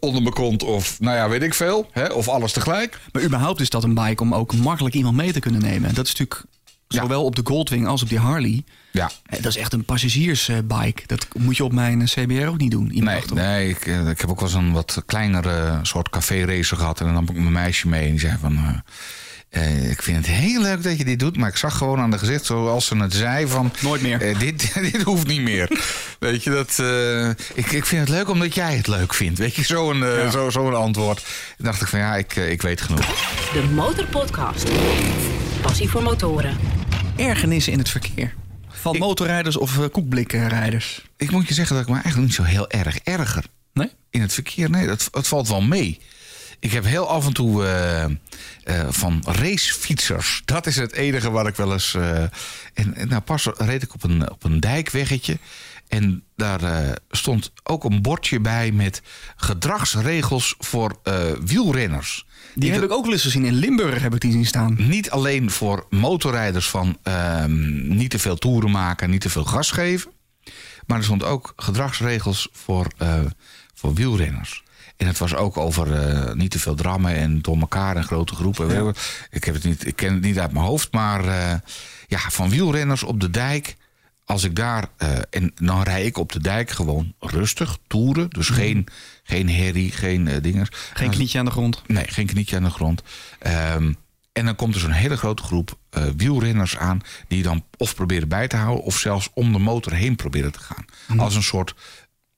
onder mijn kont? Of nou ja, weet ik veel. Hè? Of alles tegelijk? Maar überhaupt is dat een bike om ook makkelijk iemand mee te kunnen nemen. En dat is natuurlijk Ja. zowel op de Goldwing als op die Harley. Ja. Dat is echt een passagiersbike. Dat moet je op mijn eh, CBR ook niet doen. Nee, nee ik, eh, ik heb ook wel eens een wat kleinere soort café-racer gehad. En dan nam ik mijn meisje mee en die zei van... eh, eh, ik vind het heel leuk dat je dit doet, maar ik zag gewoon aan de gezicht, zoals ze het zei, van... Nooit meer. eh, dit, dit hoeft niet meer. Weet je, dat... eh, ik, ik vind het leuk omdat jij het leuk vindt. Weet je, zo'n eh, zo, zo'n antwoord. Toen dacht ik van, ja, ik, ik weet genoeg. De Motorpodcast. Passie voor motoren. Ergernissen in het verkeer. Van Ik- motorrijders of uh, koekblikrijders. Ik moet je zeggen dat ik me eigenlijk niet zo heel erg erger Nee? in het verkeer. Nee, dat, het valt wel mee. Ik heb heel af en toe eh, eh, van racefietsers. Dat is het enige waar ik wel eens. en, en nou, pas reed ik op een, op een dijkweggetje. En daar stond ook een bordje bij met gedragsregels voor wielrenners. Die heb ik ook wel eens gezien. In Limburg heb ik die zien staan. Niet alleen voor motorrijders van ehm, niet te veel toeren maken, niet te veel gas geven. Maar er stond ook gedragsregels voor, eh, voor wielrenners. En het was ook over eh, niet te veel drammen en door elkaar en grote groepen. Ik, heb het niet, ik ken het niet uit mijn hoofd, maar eh, ja, van wielrenners op de dijk. Als ik daar, eh, en dan rij ik op de dijk gewoon rustig, toeren. Dus geen, geen herrie, geen eh dingen. Geen knietje aan de grond. Nee, geen knietje aan de grond. Ehm, en dan komt er zo'n hele grote groep eh, wielrenners aan... die dan of proberen bij te houden... of zelfs om de motor heen proberen te gaan. Als een soort...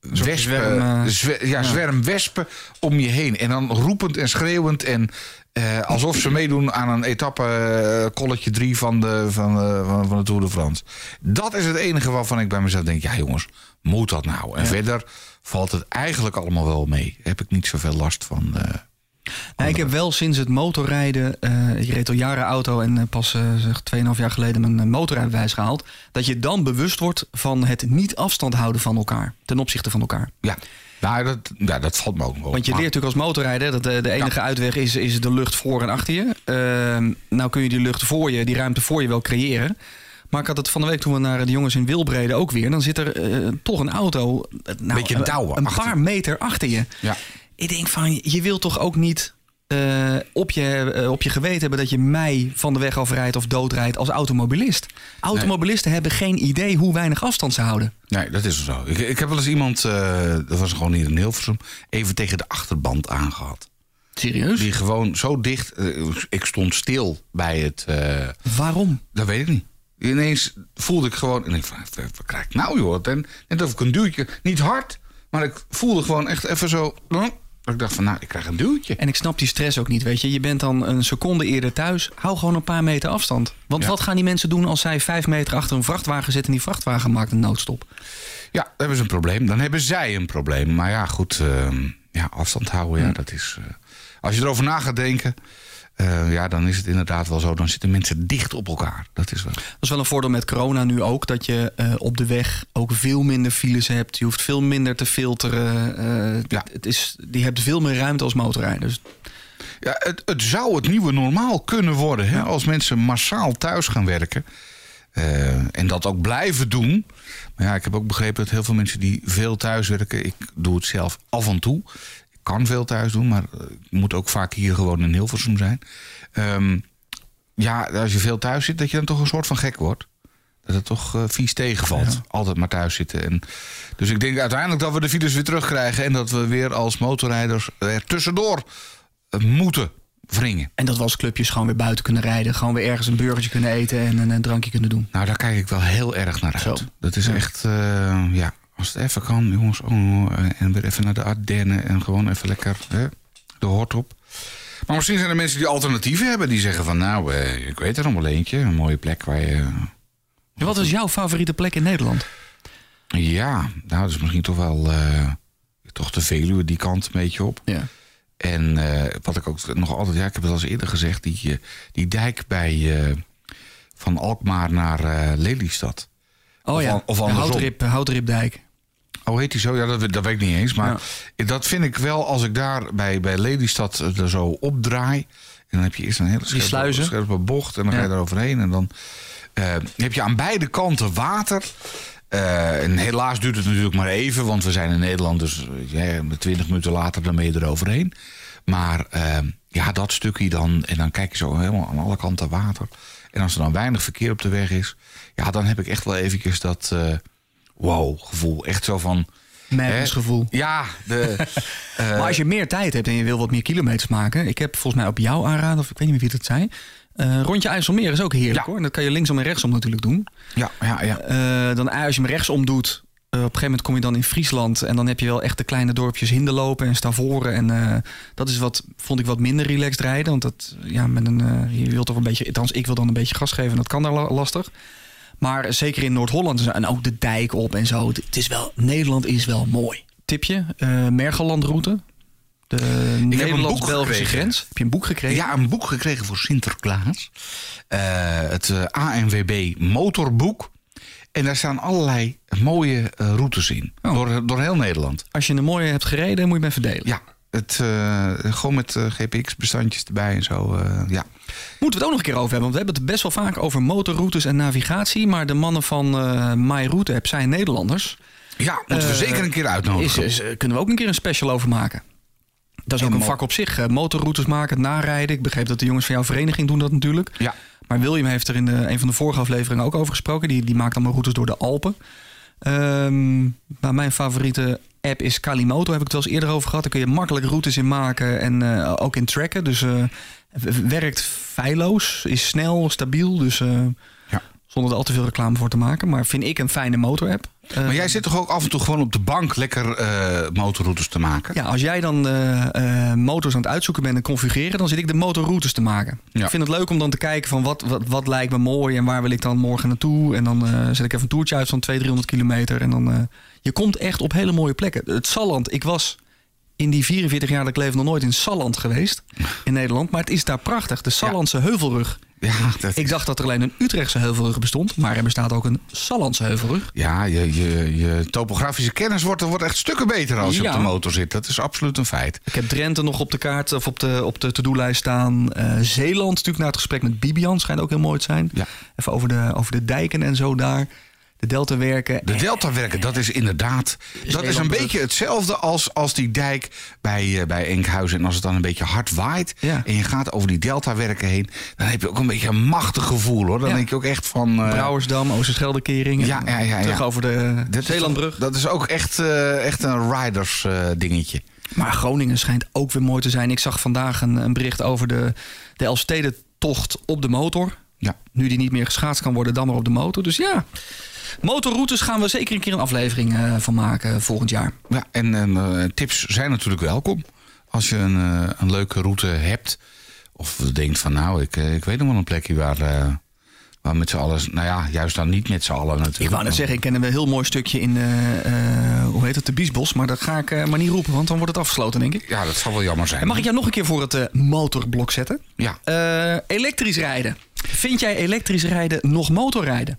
Wespen, zwerm, eh, zwe- ja, zwerm wespen om je heen. En dan roepend en schreeuwend en eh, alsof ze meedoen aan een etappe eh, kolletje 3 van de, van, de, van, van de Tour de France. Dat is het enige waarvan ik bij mezelf denk, ja jongens, moet dat nou? En verder valt het eigenlijk allemaal wel mee. Heb ik niet zoveel last van. eh, ik heb wel sinds het motorrijden... eh ik reed al jaren auto en eh, pas eh, zeg 2,5 jaar geleden mijn eh, motorrijbewijs gehaald. Dat je dan bewust wordt van het niet afstand houden van elkaar. Ten opzichte van elkaar. Ja, nou, dat, ja, dat valt me ook wel. Want je leert natuurlijk als motorrijder dat de, de enige uitweg is, is de lucht voor en achter je. Ehm, nou kun je die lucht voor je, die ruimte voor je wel creëren. Maar ik had het van de week toen we naar de jongens in Wilbrede ook weer. Dan zit er eh, toch een auto eh, nou, Beetje een- een paar meter achter je. Ja. Ik denk van, je wilt toch ook niet eh, op, je, eh, op je geweten hebben dat je mij van de weg afrijdt of doodrijdt als automobilist. Automobilisten hebben geen idee hoe weinig afstand ze houden. Nee, dat is zo. Ik, ik heb wel eens iemand, eh, dat was gewoon hier in Hilversum, even tegen de achterband aangehad. Serieus? Die gewoon zo dicht, ik stond stil bij het, Waarom? dat weet ik niet. Ineens voelde ik gewoon, en ik van, wat krijg ik nou joh? En, net of ik een duwtje, niet hard, maar ik voelde gewoon echt even zo, dat ik dacht van, nou, ik krijg een duwtje. En ik snap die stress ook niet, weet je. Je bent dan een seconde eerder thuis. Hou gewoon een paar meter afstand. Want Ja. wat gaan die mensen doen als zij vijf meter achter een vrachtwagen zitten... en die vrachtwagen maakt een noodstop? Ja, dan hebben ze een probleem. Dan hebben zij een probleem. Maar ja, goed, ehm, ja, afstand houden, ja, dat is... eh, als je erover na gaat denken, eh, ja, dan is het inderdaad wel zo. Dan zitten mensen dicht op elkaar. Dat is wel. Dat is wel een voordeel met corona nu ook. Dat je eh, op de weg ook veel minder files hebt. Je hoeft veel minder te filteren. eh, Ja. het is, die hebt veel meer ruimte als motorrijder. Dus Ja, het, het zou het nieuwe normaal kunnen worden hè, als mensen massaal thuis gaan werken. En dat ook blijven doen. Maar ja, ik heb ook begrepen dat heel veel mensen die veel thuis werken. Ik doe het zelf af en toe. Kan veel thuis doen, maar eh, ik moet ook vaak hier gewoon in Hilversum zijn. Ehm, ja, als je veel thuis zit, dat je dan toch een soort van gek wordt. Dat het toch eh, vies tegenvalt. Altijd maar thuis zitten. En, dus ik denk uiteindelijk dat we de files weer terugkrijgen. En dat we weer als motorrijders er tussendoor eh, moeten wringen. En dat we als clubjes gewoon weer buiten kunnen rijden. Gewoon weer ergens een burgertje kunnen eten en een, een drankje kunnen doen. Nou, daar kijk ik wel heel erg naar uit. Zo. Dat is echt, eh, ja, als het even kan, jongens. Oh, en weer even naar de Ardennen en gewoon even lekker hè, de hort op. Maar misschien zijn er mensen die alternatieven hebben. Die zeggen van, nou, eh, ik weet er nog wel eentje. Een mooie plek waar je... En wat is jouw favoriete plek in Nederland? Ja, nou, dat is misschien toch wel... eh, toch de Veluwe, die kant een beetje op. Ja. En eh, wat ik ook nog altijd, ja, ik heb het al eens eerder gezegd, die, eh, die dijk bij eh, van Alkmaar naar eh, Lelystad. Oh Of ja, an- of de andersom. Houtrip, Houtripdijk. Oh, heet die zo? Ja, dat, weet- dat weet ik niet eens. Maar dat vind ik wel, als ik daar bij, bij Lelystad eh, er zo opdraai. En dan heb je eerst een hele scherpe, scherpe bocht. En dan ga je er overheen. En dan eh, heb je aan beide kanten water. Eh, en helaas duurt het natuurlijk maar even. Want we zijn in Nederland. Dus ja, 20 minuten later dan ben je er overheen. Maar ja, dat stukje dan. En dan kijk je zo helemaal aan alle kanten water. En als er dan weinig verkeer op de weg is. Ja, dan heb ik echt wel eventjes dat... wow gevoel. Echt zo van... Madness Hè? gevoel. Ja, de, eh, Maar als je meer tijd hebt en je wil wat meer kilometers maken. Ik heb volgens mij op jou aanraden, of ik weet niet meer wie dat zei. eh, rondje IJsselmeer is ook heerlijk Ja. hoor. En dat kan je linksom en rechtsom natuurlijk doen. ja, ja, ja. Eh, dan als je hem rechtsom doet, op een gegeven moment kom je dan in Friesland. En dan heb je wel echt de kleine dorpjes Hinderlopen en Stavoren. En dat is wat, vond ik wat minder relaxed rijden. Want dat, ja, met een, je wilt toch een beetje, althans ik wil dan een beetje gas geven. En dat kan daar la- lastig. Maar zeker in Noord-Holland en ook de dijk op en zo. Het is wel, Nederland is wel mooi. Tipje, eh Mergelandroute. De Nederlands-Belgische grens. Heb je een boek gekregen? Ja, een boek gekregen voor Sinterklaas. Eh, het eh, ANWB motorboek. En daar staan allerlei mooie routes in. Oh. Door, door heel Nederland. Als je een mooie hebt gereden, moet je hem even delen. Ja, het, eh, gewoon met eh, GPX-bestandjes erbij en zo. eh, ja. Moeten we het ook nog een keer over hebben. Want we hebben het best wel vaak over motorroutes en navigatie. Maar de mannen van eh My Route App zijn Nederlanders. ja, moeten we zeker een keer uitnodigen. Is, is- kunnen we ook een keer een special over maken. Dat is ook En een vak op zich. motorroutes maken, narijden. Ik begreep dat de jongens van jouw vereniging doen dat natuurlijk. Ja, Maar William heeft er in de, een van de vorige afleveringen ook over gesproken. Die, die maakt allemaal routes door de Alpen. Ehm, maar mijn favoriete app is Kalimoto. Heb ik het wel eens eerder over gehad. Daar kun je makkelijk routes in maken en eh, ook in tracken. Dus w- werkt feilloos, is snel, stabiel. Dus eh, Ja. zonder er al te veel reclame voor te maken. Maar vind ik een fijne motor-app. Maar jij zit toch ook af en toe gewoon op de bank lekker eh, motorroutes te maken? Ja, als jij dan eh, motors aan het uitzoeken bent en configureren, dan zit ik de motorroutes te maken. Ja. Ik vind het leuk om dan te kijken van wat, wat, wat lijkt me mooi en waar wil ik dan morgen naartoe. En dan zet ik even een toertje uit van 200, 300 kilometer. En dan, je komt echt op hele mooie plekken. Het Salland, ik was in die 44 jaar dat ik leef nog nooit in Salland geweest in Nederland. Maar het is daar prachtig. De Sallandse heuvelrug. Ja, dat Ik dacht dat er alleen een Utrechtse heuvelrug bestond. Maar er bestaat ook een Sallandse heuvelrug. Ja, je, je, je topografische kennis wordt, wordt echt stukken beter als je Ja. op de motor zit. Dat is absoluut een feit. Ik heb Drenthe nog op de kaart of op de, op de to-do-lijst staan. Eh, Zeeland, natuurlijk na het gesprek met Bibian, schijnt ook heel mooi te zijn. Ja. Even over de, over de dijken en zo daar. De deltawerken. De deltawerken, dat is inderdaad. Dat is een beetje hetzelfde als, als die dijk bij, eh, bij Enkhuizen. En als het dan een beetje hard waait. Ja. en je gaat over die deltawerken heen. dan heb je ook een beetje een machtig gevoel hoor. Dan Ja. denk je ook echt van. eh, Brouwersdam, Oosterscheldekering. Ja, ja, ja, ja. Terug over de dat is- Zeelandbrug. Dat is ook echt, eh, echt een riders eh, dingetje. Maar Groningen schijnt ook weer mooi te zijn. Ik zag vandaag een, een bericht over de, de Elfstedentocht op de motor. Ja. Nu die niet meer geschaatst kan worden, dan maar op de motor. Dus ja, motorroutes gaan we zeker een keer een aflevering eh, van maken volgend jaar. Ja, en, en, eh, tips zijn natuurlijk welkom. Als je een, eh, een leuke route hebt. Of denkt van nou, ik, eh, ik weet nog wel een plekje waar, eh, waar met z'n allen... Nou ja, juist dan niet met z'n allen natuurlijk. Ik wou net zeggen, ik ken een heel mooi stukje in, eh, eh, hoe heet het, de Biesbos. Maar dat ga ik eh, maar niet roepen, want dan wordt het afgesloten, denk ik. Ja, dat zal wel jammer zijn. En mag ik jou nog een keer voor het eh, motorblok zetten? Ja, Eh, elektrisch rijden. Vind jij elektrisch rijden nog motorrijden?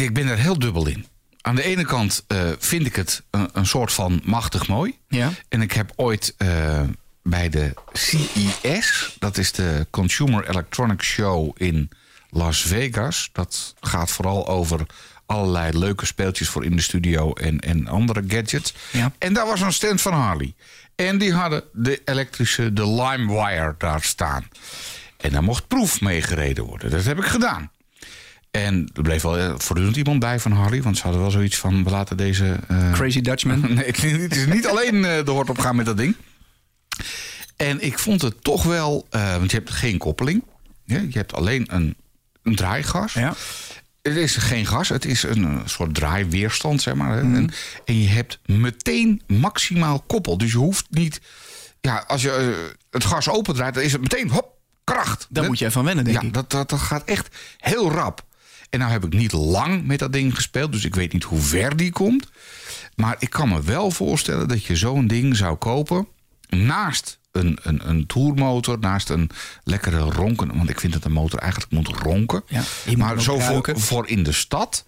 Ik ben er heel dubbel in. Aan de ene kant eh, vind ik het een, een soort van machtig mooi. Ja. En ik heb ooit eh, bij de CES, dat is de Consumer Electronics Show in Las Vegas. Dat gaat vooral over allerlei leuke speeltjes voor in de studio en, en andere gadgets. Ja. En daar was een stand van Harley. En die hadden de elektrische, de LimeWire daar staan. En daar mocht proef mee gereden worden. Dat heb ik gedaan. En er bleef wel eh, voortdurend iemand bij van Harley. Want ze hadden wel zoiets van, we laten deze... eh, Crazy Dutchman. Nee, het is- niet alleen eh, de hort op gaan met dat ding. En ik vond het toch wel... want je hebt geen koppeling. Ja, je hebt alleen een, een draaigas. Ja. Het is geen gas, het is een, soort draaiweerstand, zeg maar. Mhm. En, en je hebt meteen maximaal koppel. Dus je hoeft niet... Ja, als je het gas opendraait, dan is het meteen hop, kracht. Daar moet je even wennen, denk ja, ik. Dat, dat, dat gaat echt heel rap. En nou heb ik niet lang met dat ding gespeeld, dus ik weet niet hoe ver die komt. Maar ik kan me wel voorstellen dat je zo'n ding zou kopen naast een, een, een tourmotor, naast een lekkere ronken. Want ik vind dat een motor eigenlijk moet ronken. Ja, maar zo voor, voor in de stad.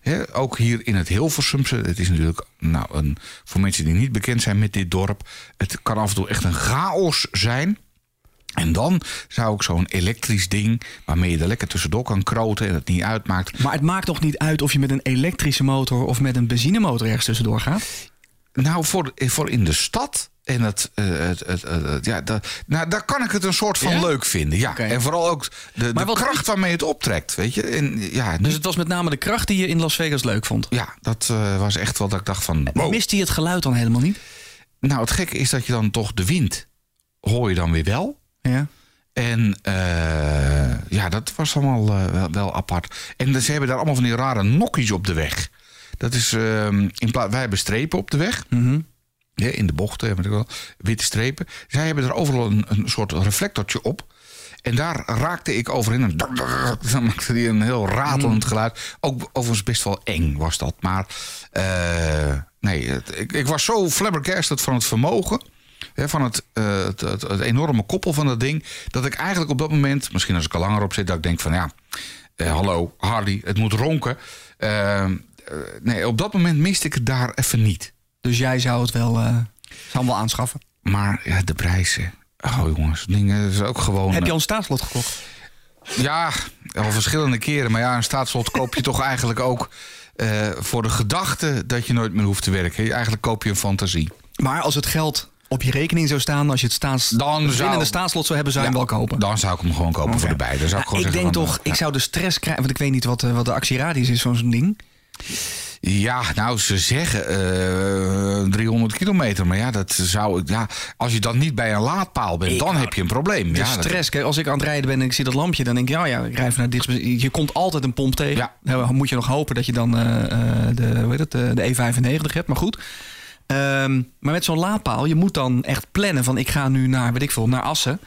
Hè, ook hier in het Hilversumse. Het is natuurlijk, nou, een, voor mensen die niet bekend zijn met dit dorp. Het kan af en toe echt een chaos zijn. En dan zou ik zo'n elektrisch ding, waarmee je er lekker tussendoor kan kroten en het niet uitmaakt. Maar het maakt toch niet uit of je met een elektrische motor of met een benzinemotor ergens tussendoor gaat? Nou, voor, voor in de stad. En het, eh, het, het, het- het- ja, nou, daar kan ik het een soort van Ja? leuk vinden. Ja. En vooral ook de, de kracht waarmee het optrekt. Weet je? En, ja, Dus het was met name de kracht die je in Las Vegas leuk vond. ja, dat eh, was echt wel dat ik dacht van. wow. Mist hij het geluid dan helemaal niet? Nou, het gekke is dat je dan toch de wind hoor je dan weer wel. Ja. En eh, ja, dat was allemaal eh, wel, wel apart. En ze hebben daar allemaal van die rare nokkies op de weg. Dat is, ehm, in plaats, wij hebben strepen op de weg. Ja, in de bochten hebben we wel witte strepen. Zij hebben er overal een, een soort reflectortje op. En daar raakte ik overheen. En dan maakte die een heel ratelend geluid. Ook overigens best wel eng was dat. Maar eh, nee, ik, ik was zo flabbergasted van het vermogen. Hè, van het, eh, het, het, het enorme koppel van dat ding. Dat ik eigenlijk op dat moment, misschien als ik er langer op zit, dat ik denk van ja, eh, hallo Harley, het moet ronken. Eh, eh, nee, op dat moment miste ik het daar even niet. Dus jij zou het wel, zou hem wel aanschaffen. Maar ja, de prijzen. Oh jongens, dat ding is ook gewoon. Heb je al een staatslot gekocht? Ja, al verschillende keren. Maar ja, een staatslot koop je toch eigenlijk ook voor de gedachte dat je nooit meer hoeft te werken. Eigenlijk koop je een fantasie. Maar als het geld op je rekening zou staan, als je het staats, Dan zou- winnende staatslot zou hebben, zou je hem Ja, wel kopen. Dan zou ik hem gewoon kopen voor de beide. Ik zeggen denk toch, ik zou de stress krijgen, want ik weet niet wat, eh, wat de actieradius is van zo'n ding. Ja, nou, ze zeggen eh 300 kilometer. Maar ja, dat zou ik. Ja, als je dan niet bij een laadpaal bent, Ik dan heb je een probleem. De ja, stress, kijk, als ik aan het rijden ben en ik zie dat lampje, dan denk ik, ja, ja, ik rij even naar dichtstbij. Je komt altijd een pomp tegen. Ja. Dan moet je nog hopen dat je dan eh, de, hoe heet het, de, de E95 hebt, maar goed. Ehm, maar met zo'n laadpaal, je moet dan echt plannen van ik ga nu naar, weet ik veel, naar Assen.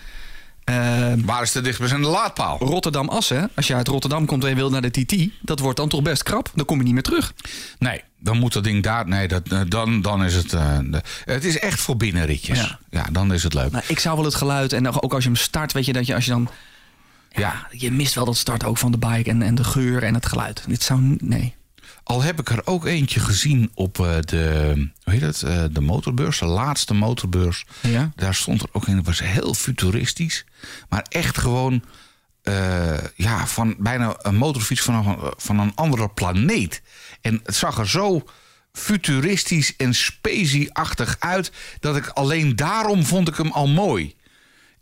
Ehm, Waar is de dichtstbijzijnde laadpaal? Rotterdam-Assen, als je uit Rotterdam komt en je wilt naar de TT, dat wordt dan toch best krap. Dan kom je niet meer terug. Nee, dan moet dat ding daar. Nee, dat, eh, dan, dan is het. eh, de- het is echt voor binnenritjes. Ja. Ja. dan is het leuk. Nou, ik zou wel het geluid en ook als je hem start, weet je dat je als je dan. Ja. Je mist wel dat start ook van de bike en, en de geur en het geluid. Dit zou. Nee. Al heb ik er ook eentje gezien op eh, de, hoe heet het, eh, de motorbeurs, de laatste motorbeurs. Ja. Daar stond er ook in, het was heel futuristisch. Maar echt gewoon, eh, ja, van bijna een motorfiets van een, van een andere planeet. En het zag er zo futuristisch en spacey-achtig uit... dat ik alleen daarom vond ik hem al mooi.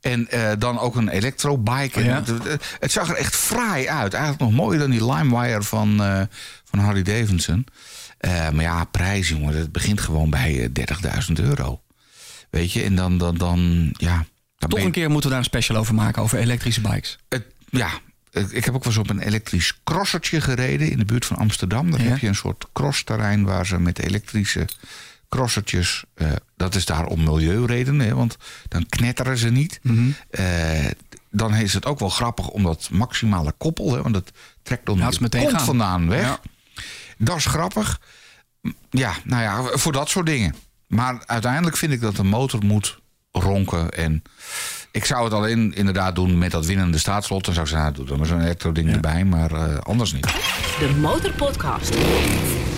En eh, dan ook een elektrobike. En Ja. het, zag er echt fraai uit. Eigenlijk nog mooier dan die LimeWire van, eh, van Harley Davidson. Eh, maar ja, prijs, jongen. Het begint gewoon bij eh, 30.000 euro. Weet je, en dan, dan, dan ja... Dan Toch een keer moeten we daar een special over maken, over elektrische bikes. het, ja, ik ik heb ook wel eens op een elektrisch crossertje gereden in de buurt van Amsterdam. Daar Ja. heb je een soort crossterrein waar ze met elektrische crossertjes. eh, dat is daar om milieuredenen, hè, want dan knetteren ze niet. Mhm. Eh, dan is het ook wel grappig om dat maximale koppel, hè, want dat trekt dan ze meteen kont gaan. vandaan weg. Ja. Dat is grappig. Ja, nou ja, voor dat soort dingen. Maar uiteindelijk vind ik dat een motor moet ronken. En ik zou het alleen inderdaad doen met dat winnende staatslot. Dan zou ik zeggen, nou, doe dan maar zo'n elektro-ding erbij. Maar eh, anders niet. De Motorpodcast.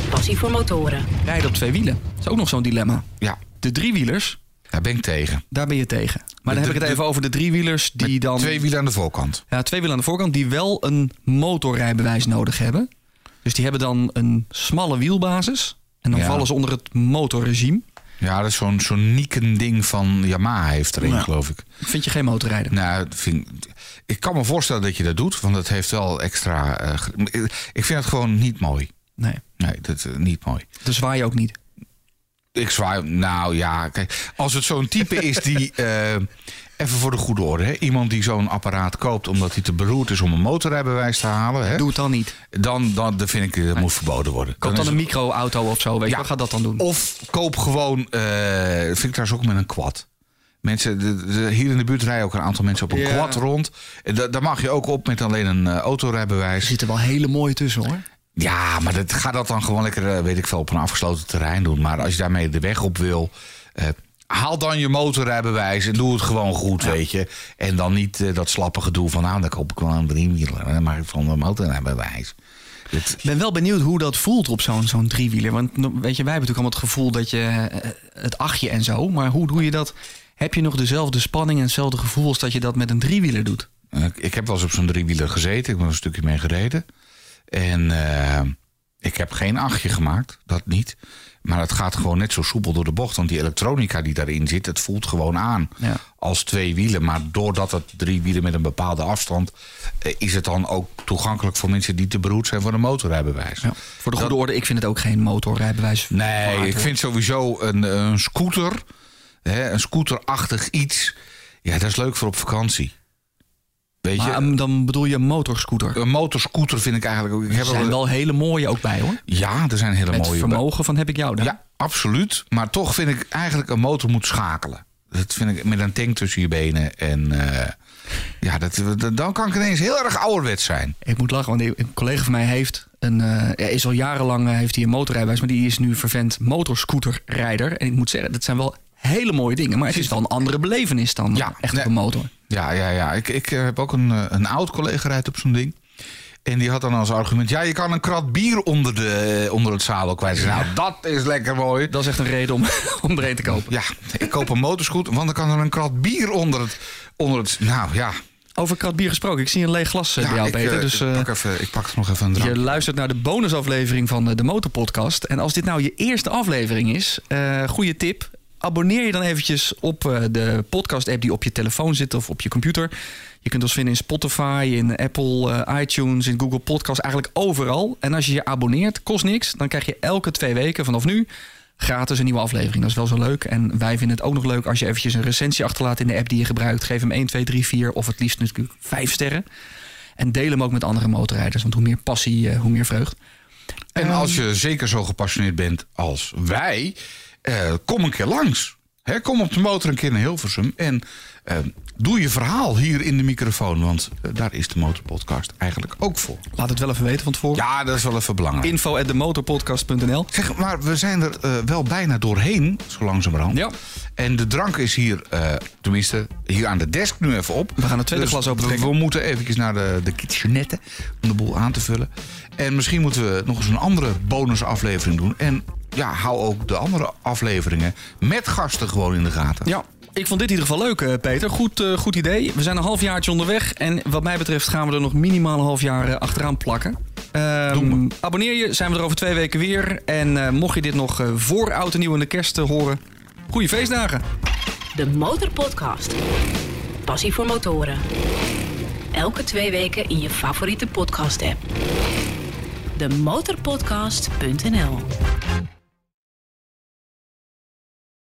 Passie voor motoren. Rijden op twee wielen. Dat is ook nog zo'n dilemma. Ja, De driewielers, daar ben ik tegen. daar ben je tegen. Maar dan heb ik het de- even over de driewielers die dan... Twee wielen aan de voorkant. Ja, twee wielen aan de voorkant die wel een motorrijbewijs nodig hebben. Dus die hebben dan een smalle wielbasis. En dan Ja. vallen ze onder het motorregime. Ja, dat is zo'n zo'n Niken ding van Yamaha heeft erin, Ja. geloof ik. Vind je geen motorrijden? Nou, dat vind, ik- kan me voorstellen dat je dat doet, want het heeft wel extra. eh, ik vind het gewoon niet mooi. Nee. Nee, dat is niet mooi. Dus zwaai je ook niet. Ik zwaai. Nou ja, kijk, als het zo'n type is die. eh, even voor de goede orde, hè, iemand die zo'n apparaat koopt omdat hij te beroerd is om een motorrijbewijs te halen, hè, Doe het dan niet. dan, dan dat vind ik dat moet verboden worden. Koop dan een het- micro-auto of zo. Weet Ja. wel, ga dat dan doen. Of koop gewoon, eh vind ik trouwens ook met een quad. Mensen, de, de- hier in de buurt rijden ook een aantal mensen op een Ja. quad rond. Da- daar mag je ook op met alleen een eh, Er autorijbewijs. zitten wel hele mooie tussen hoor. Ja, maar dat, ga dat dan gewoon lekker, eh, weet ik veel, op een afgesloten terrein doen. Maar als je daarmee de weg op wil, eh, haal dan je motorrijbewijs en doe het gewoon goed, weet je. En dan niet eh, dat slappe gedoe van, nou, dan koop ik wel een driewieler. Dan maak ik van een motorrijbewijs. Ik ben wel benieuwd hoe dat voelt op zo'n zo'n driewieler. Want weet je, wij hebben natuurlijk allemaal het gevoel dat je het achtje en zo. Maar hoe doe je dat? Heb je nog dezelfde spanning en hetzelfde gevoel als dat je dat met een driewieler doet? Ik heb wel eens op zo'n driewieler gezeten. Ik ben een stukje mee gereden. En eh, ik heb geen achtje gemaakt, dat niet. Maar het gaat gewoon net zo soepel door de bocht. Want die elektronica die daarin zit, het voelt gewoon aan Ja. als twee wielen. Maar doordat het drie wielen met een bepaalde afstand... eh, is het dan ook toegankelijk voor mensen die te beroerd zijn voor een motorrijbewijs. Ja. Voor de goede orde, ik vind het ook geen motorrijbewijs. Nee, ik vind sowieso een, een scooter, hè, een scooterachtig iets... Ja, dat is leuk voor op vakantie. Weet je, Maar um, dan bedoel je een motorscooter. een motorscooter vind ik eigenlijk ook... Ik Er zijn wel- wel hele mooie ook bij hoor. Ja, er zijn hele Met mooie... vermogen van heb ik jou dan. Ja, absoluut. Maar toch vind ik eigenlijk een motor moet schakelen. Dat vind ik met een tank tussen je benen. En eh, ja, dat, dat- dan kan ik ineens heel erg ouderwets zijn. Ik moet lachen, want een collega van mij heeft een, er is al jarenlang eh, heeft hij een motorrijbewijs, maar die is nu vervent motorscooterrijder. En ik moet zeggen, dat zijn wel hele mooie dingen, maar het is wel een andere belevenis dan Ja, echt op een motor. Ja, ja, ja. Ik, ik eh, heb ook een, eh, een oud collega rijdt op zo'n ding. En die had dan als argument... ja, je kan een krat bier onder, de, onder het zadel kwijt. Nou, dat is lekker mooi. Dat is echt een reden om, om er een te kopen. Ja, ik koop een motorscooter, want dan kan er een krat bier onder het... Onder het nou ja, Over krat bier gesproken, ik zie een leeg glas eh, bij jou, ik, Peter. Dus ik, pak even, ik pak er nog even een drank. je luistert naar de bonusaflevering van de Motorpodcast. En als dit nou je eerste aflevering is, eh goede tip. Abonneer je dan eventjes op eh, de podcast-app die op je telefoon zit of op je computer. Je kunt ons vinden in Spotify, in Apple, eh, iTunes, in Google Podcasts, eigenlijk overal. En als je je abonneert, kost niks. Dan krijg je elke twee weken vanaf nu gratis een nieuwe aflevering. Dat is wel zo leuk. En wij vinden het ook nog leuk als je eventjes een recensie achterlaat in de app die je gebruikt. Geef hem 1, 2, 3, 4 of het liefst natuurlijk 5 sterren. En deel hem ook met andere motorrijders. Want hoe meer passie, eh, hoe meer vreugd. En als je zeker zo gepassioneerd bent als wij, eh, kom een keer langs. Hè, kom op de motor een keer naar Hilversum en eh, doe je verhaal hier in de microfoon. Want eh, daar is de Motorpodcast eigenlijk ook voor. Laat het wel even weten van tevoren. Ja, dat is wel even belangrijk. Info at demotorpodcast.nl Zeg, maar we zijn er wel bijna doorheen, zo langzamerhand. Ja. En de drank is hier, tenminste, hier aan de desk nu even op. We gaan het tweede Dus glas open we, we moeten eventjes naar de, de kitchenette om de boel aan te vullen. En misschien moeten we nog eens een andere bonusaflevering doen. En ja, hou ook de andere afleveringen met gasten gewoon in de gaten. Ja, ik vond dit in ieder geval leuk, eh, Peter. Goed, eh, goed idee. We zijn een halfjaartje onderweg. En wat mij betreft gaan we er nog minimaal een half jaar eh, achteraan plakken. Ehm, abonneer je, zijn we er over twee weken weer. En eh, mocht je dit nog eh, voor oud en nieuw in de kerst horen... Goeie feestdagen. De Motorpodcast. Passie voor motoren. Elke twee weken in je favoriete podcast-app. De Motorpodcast.nl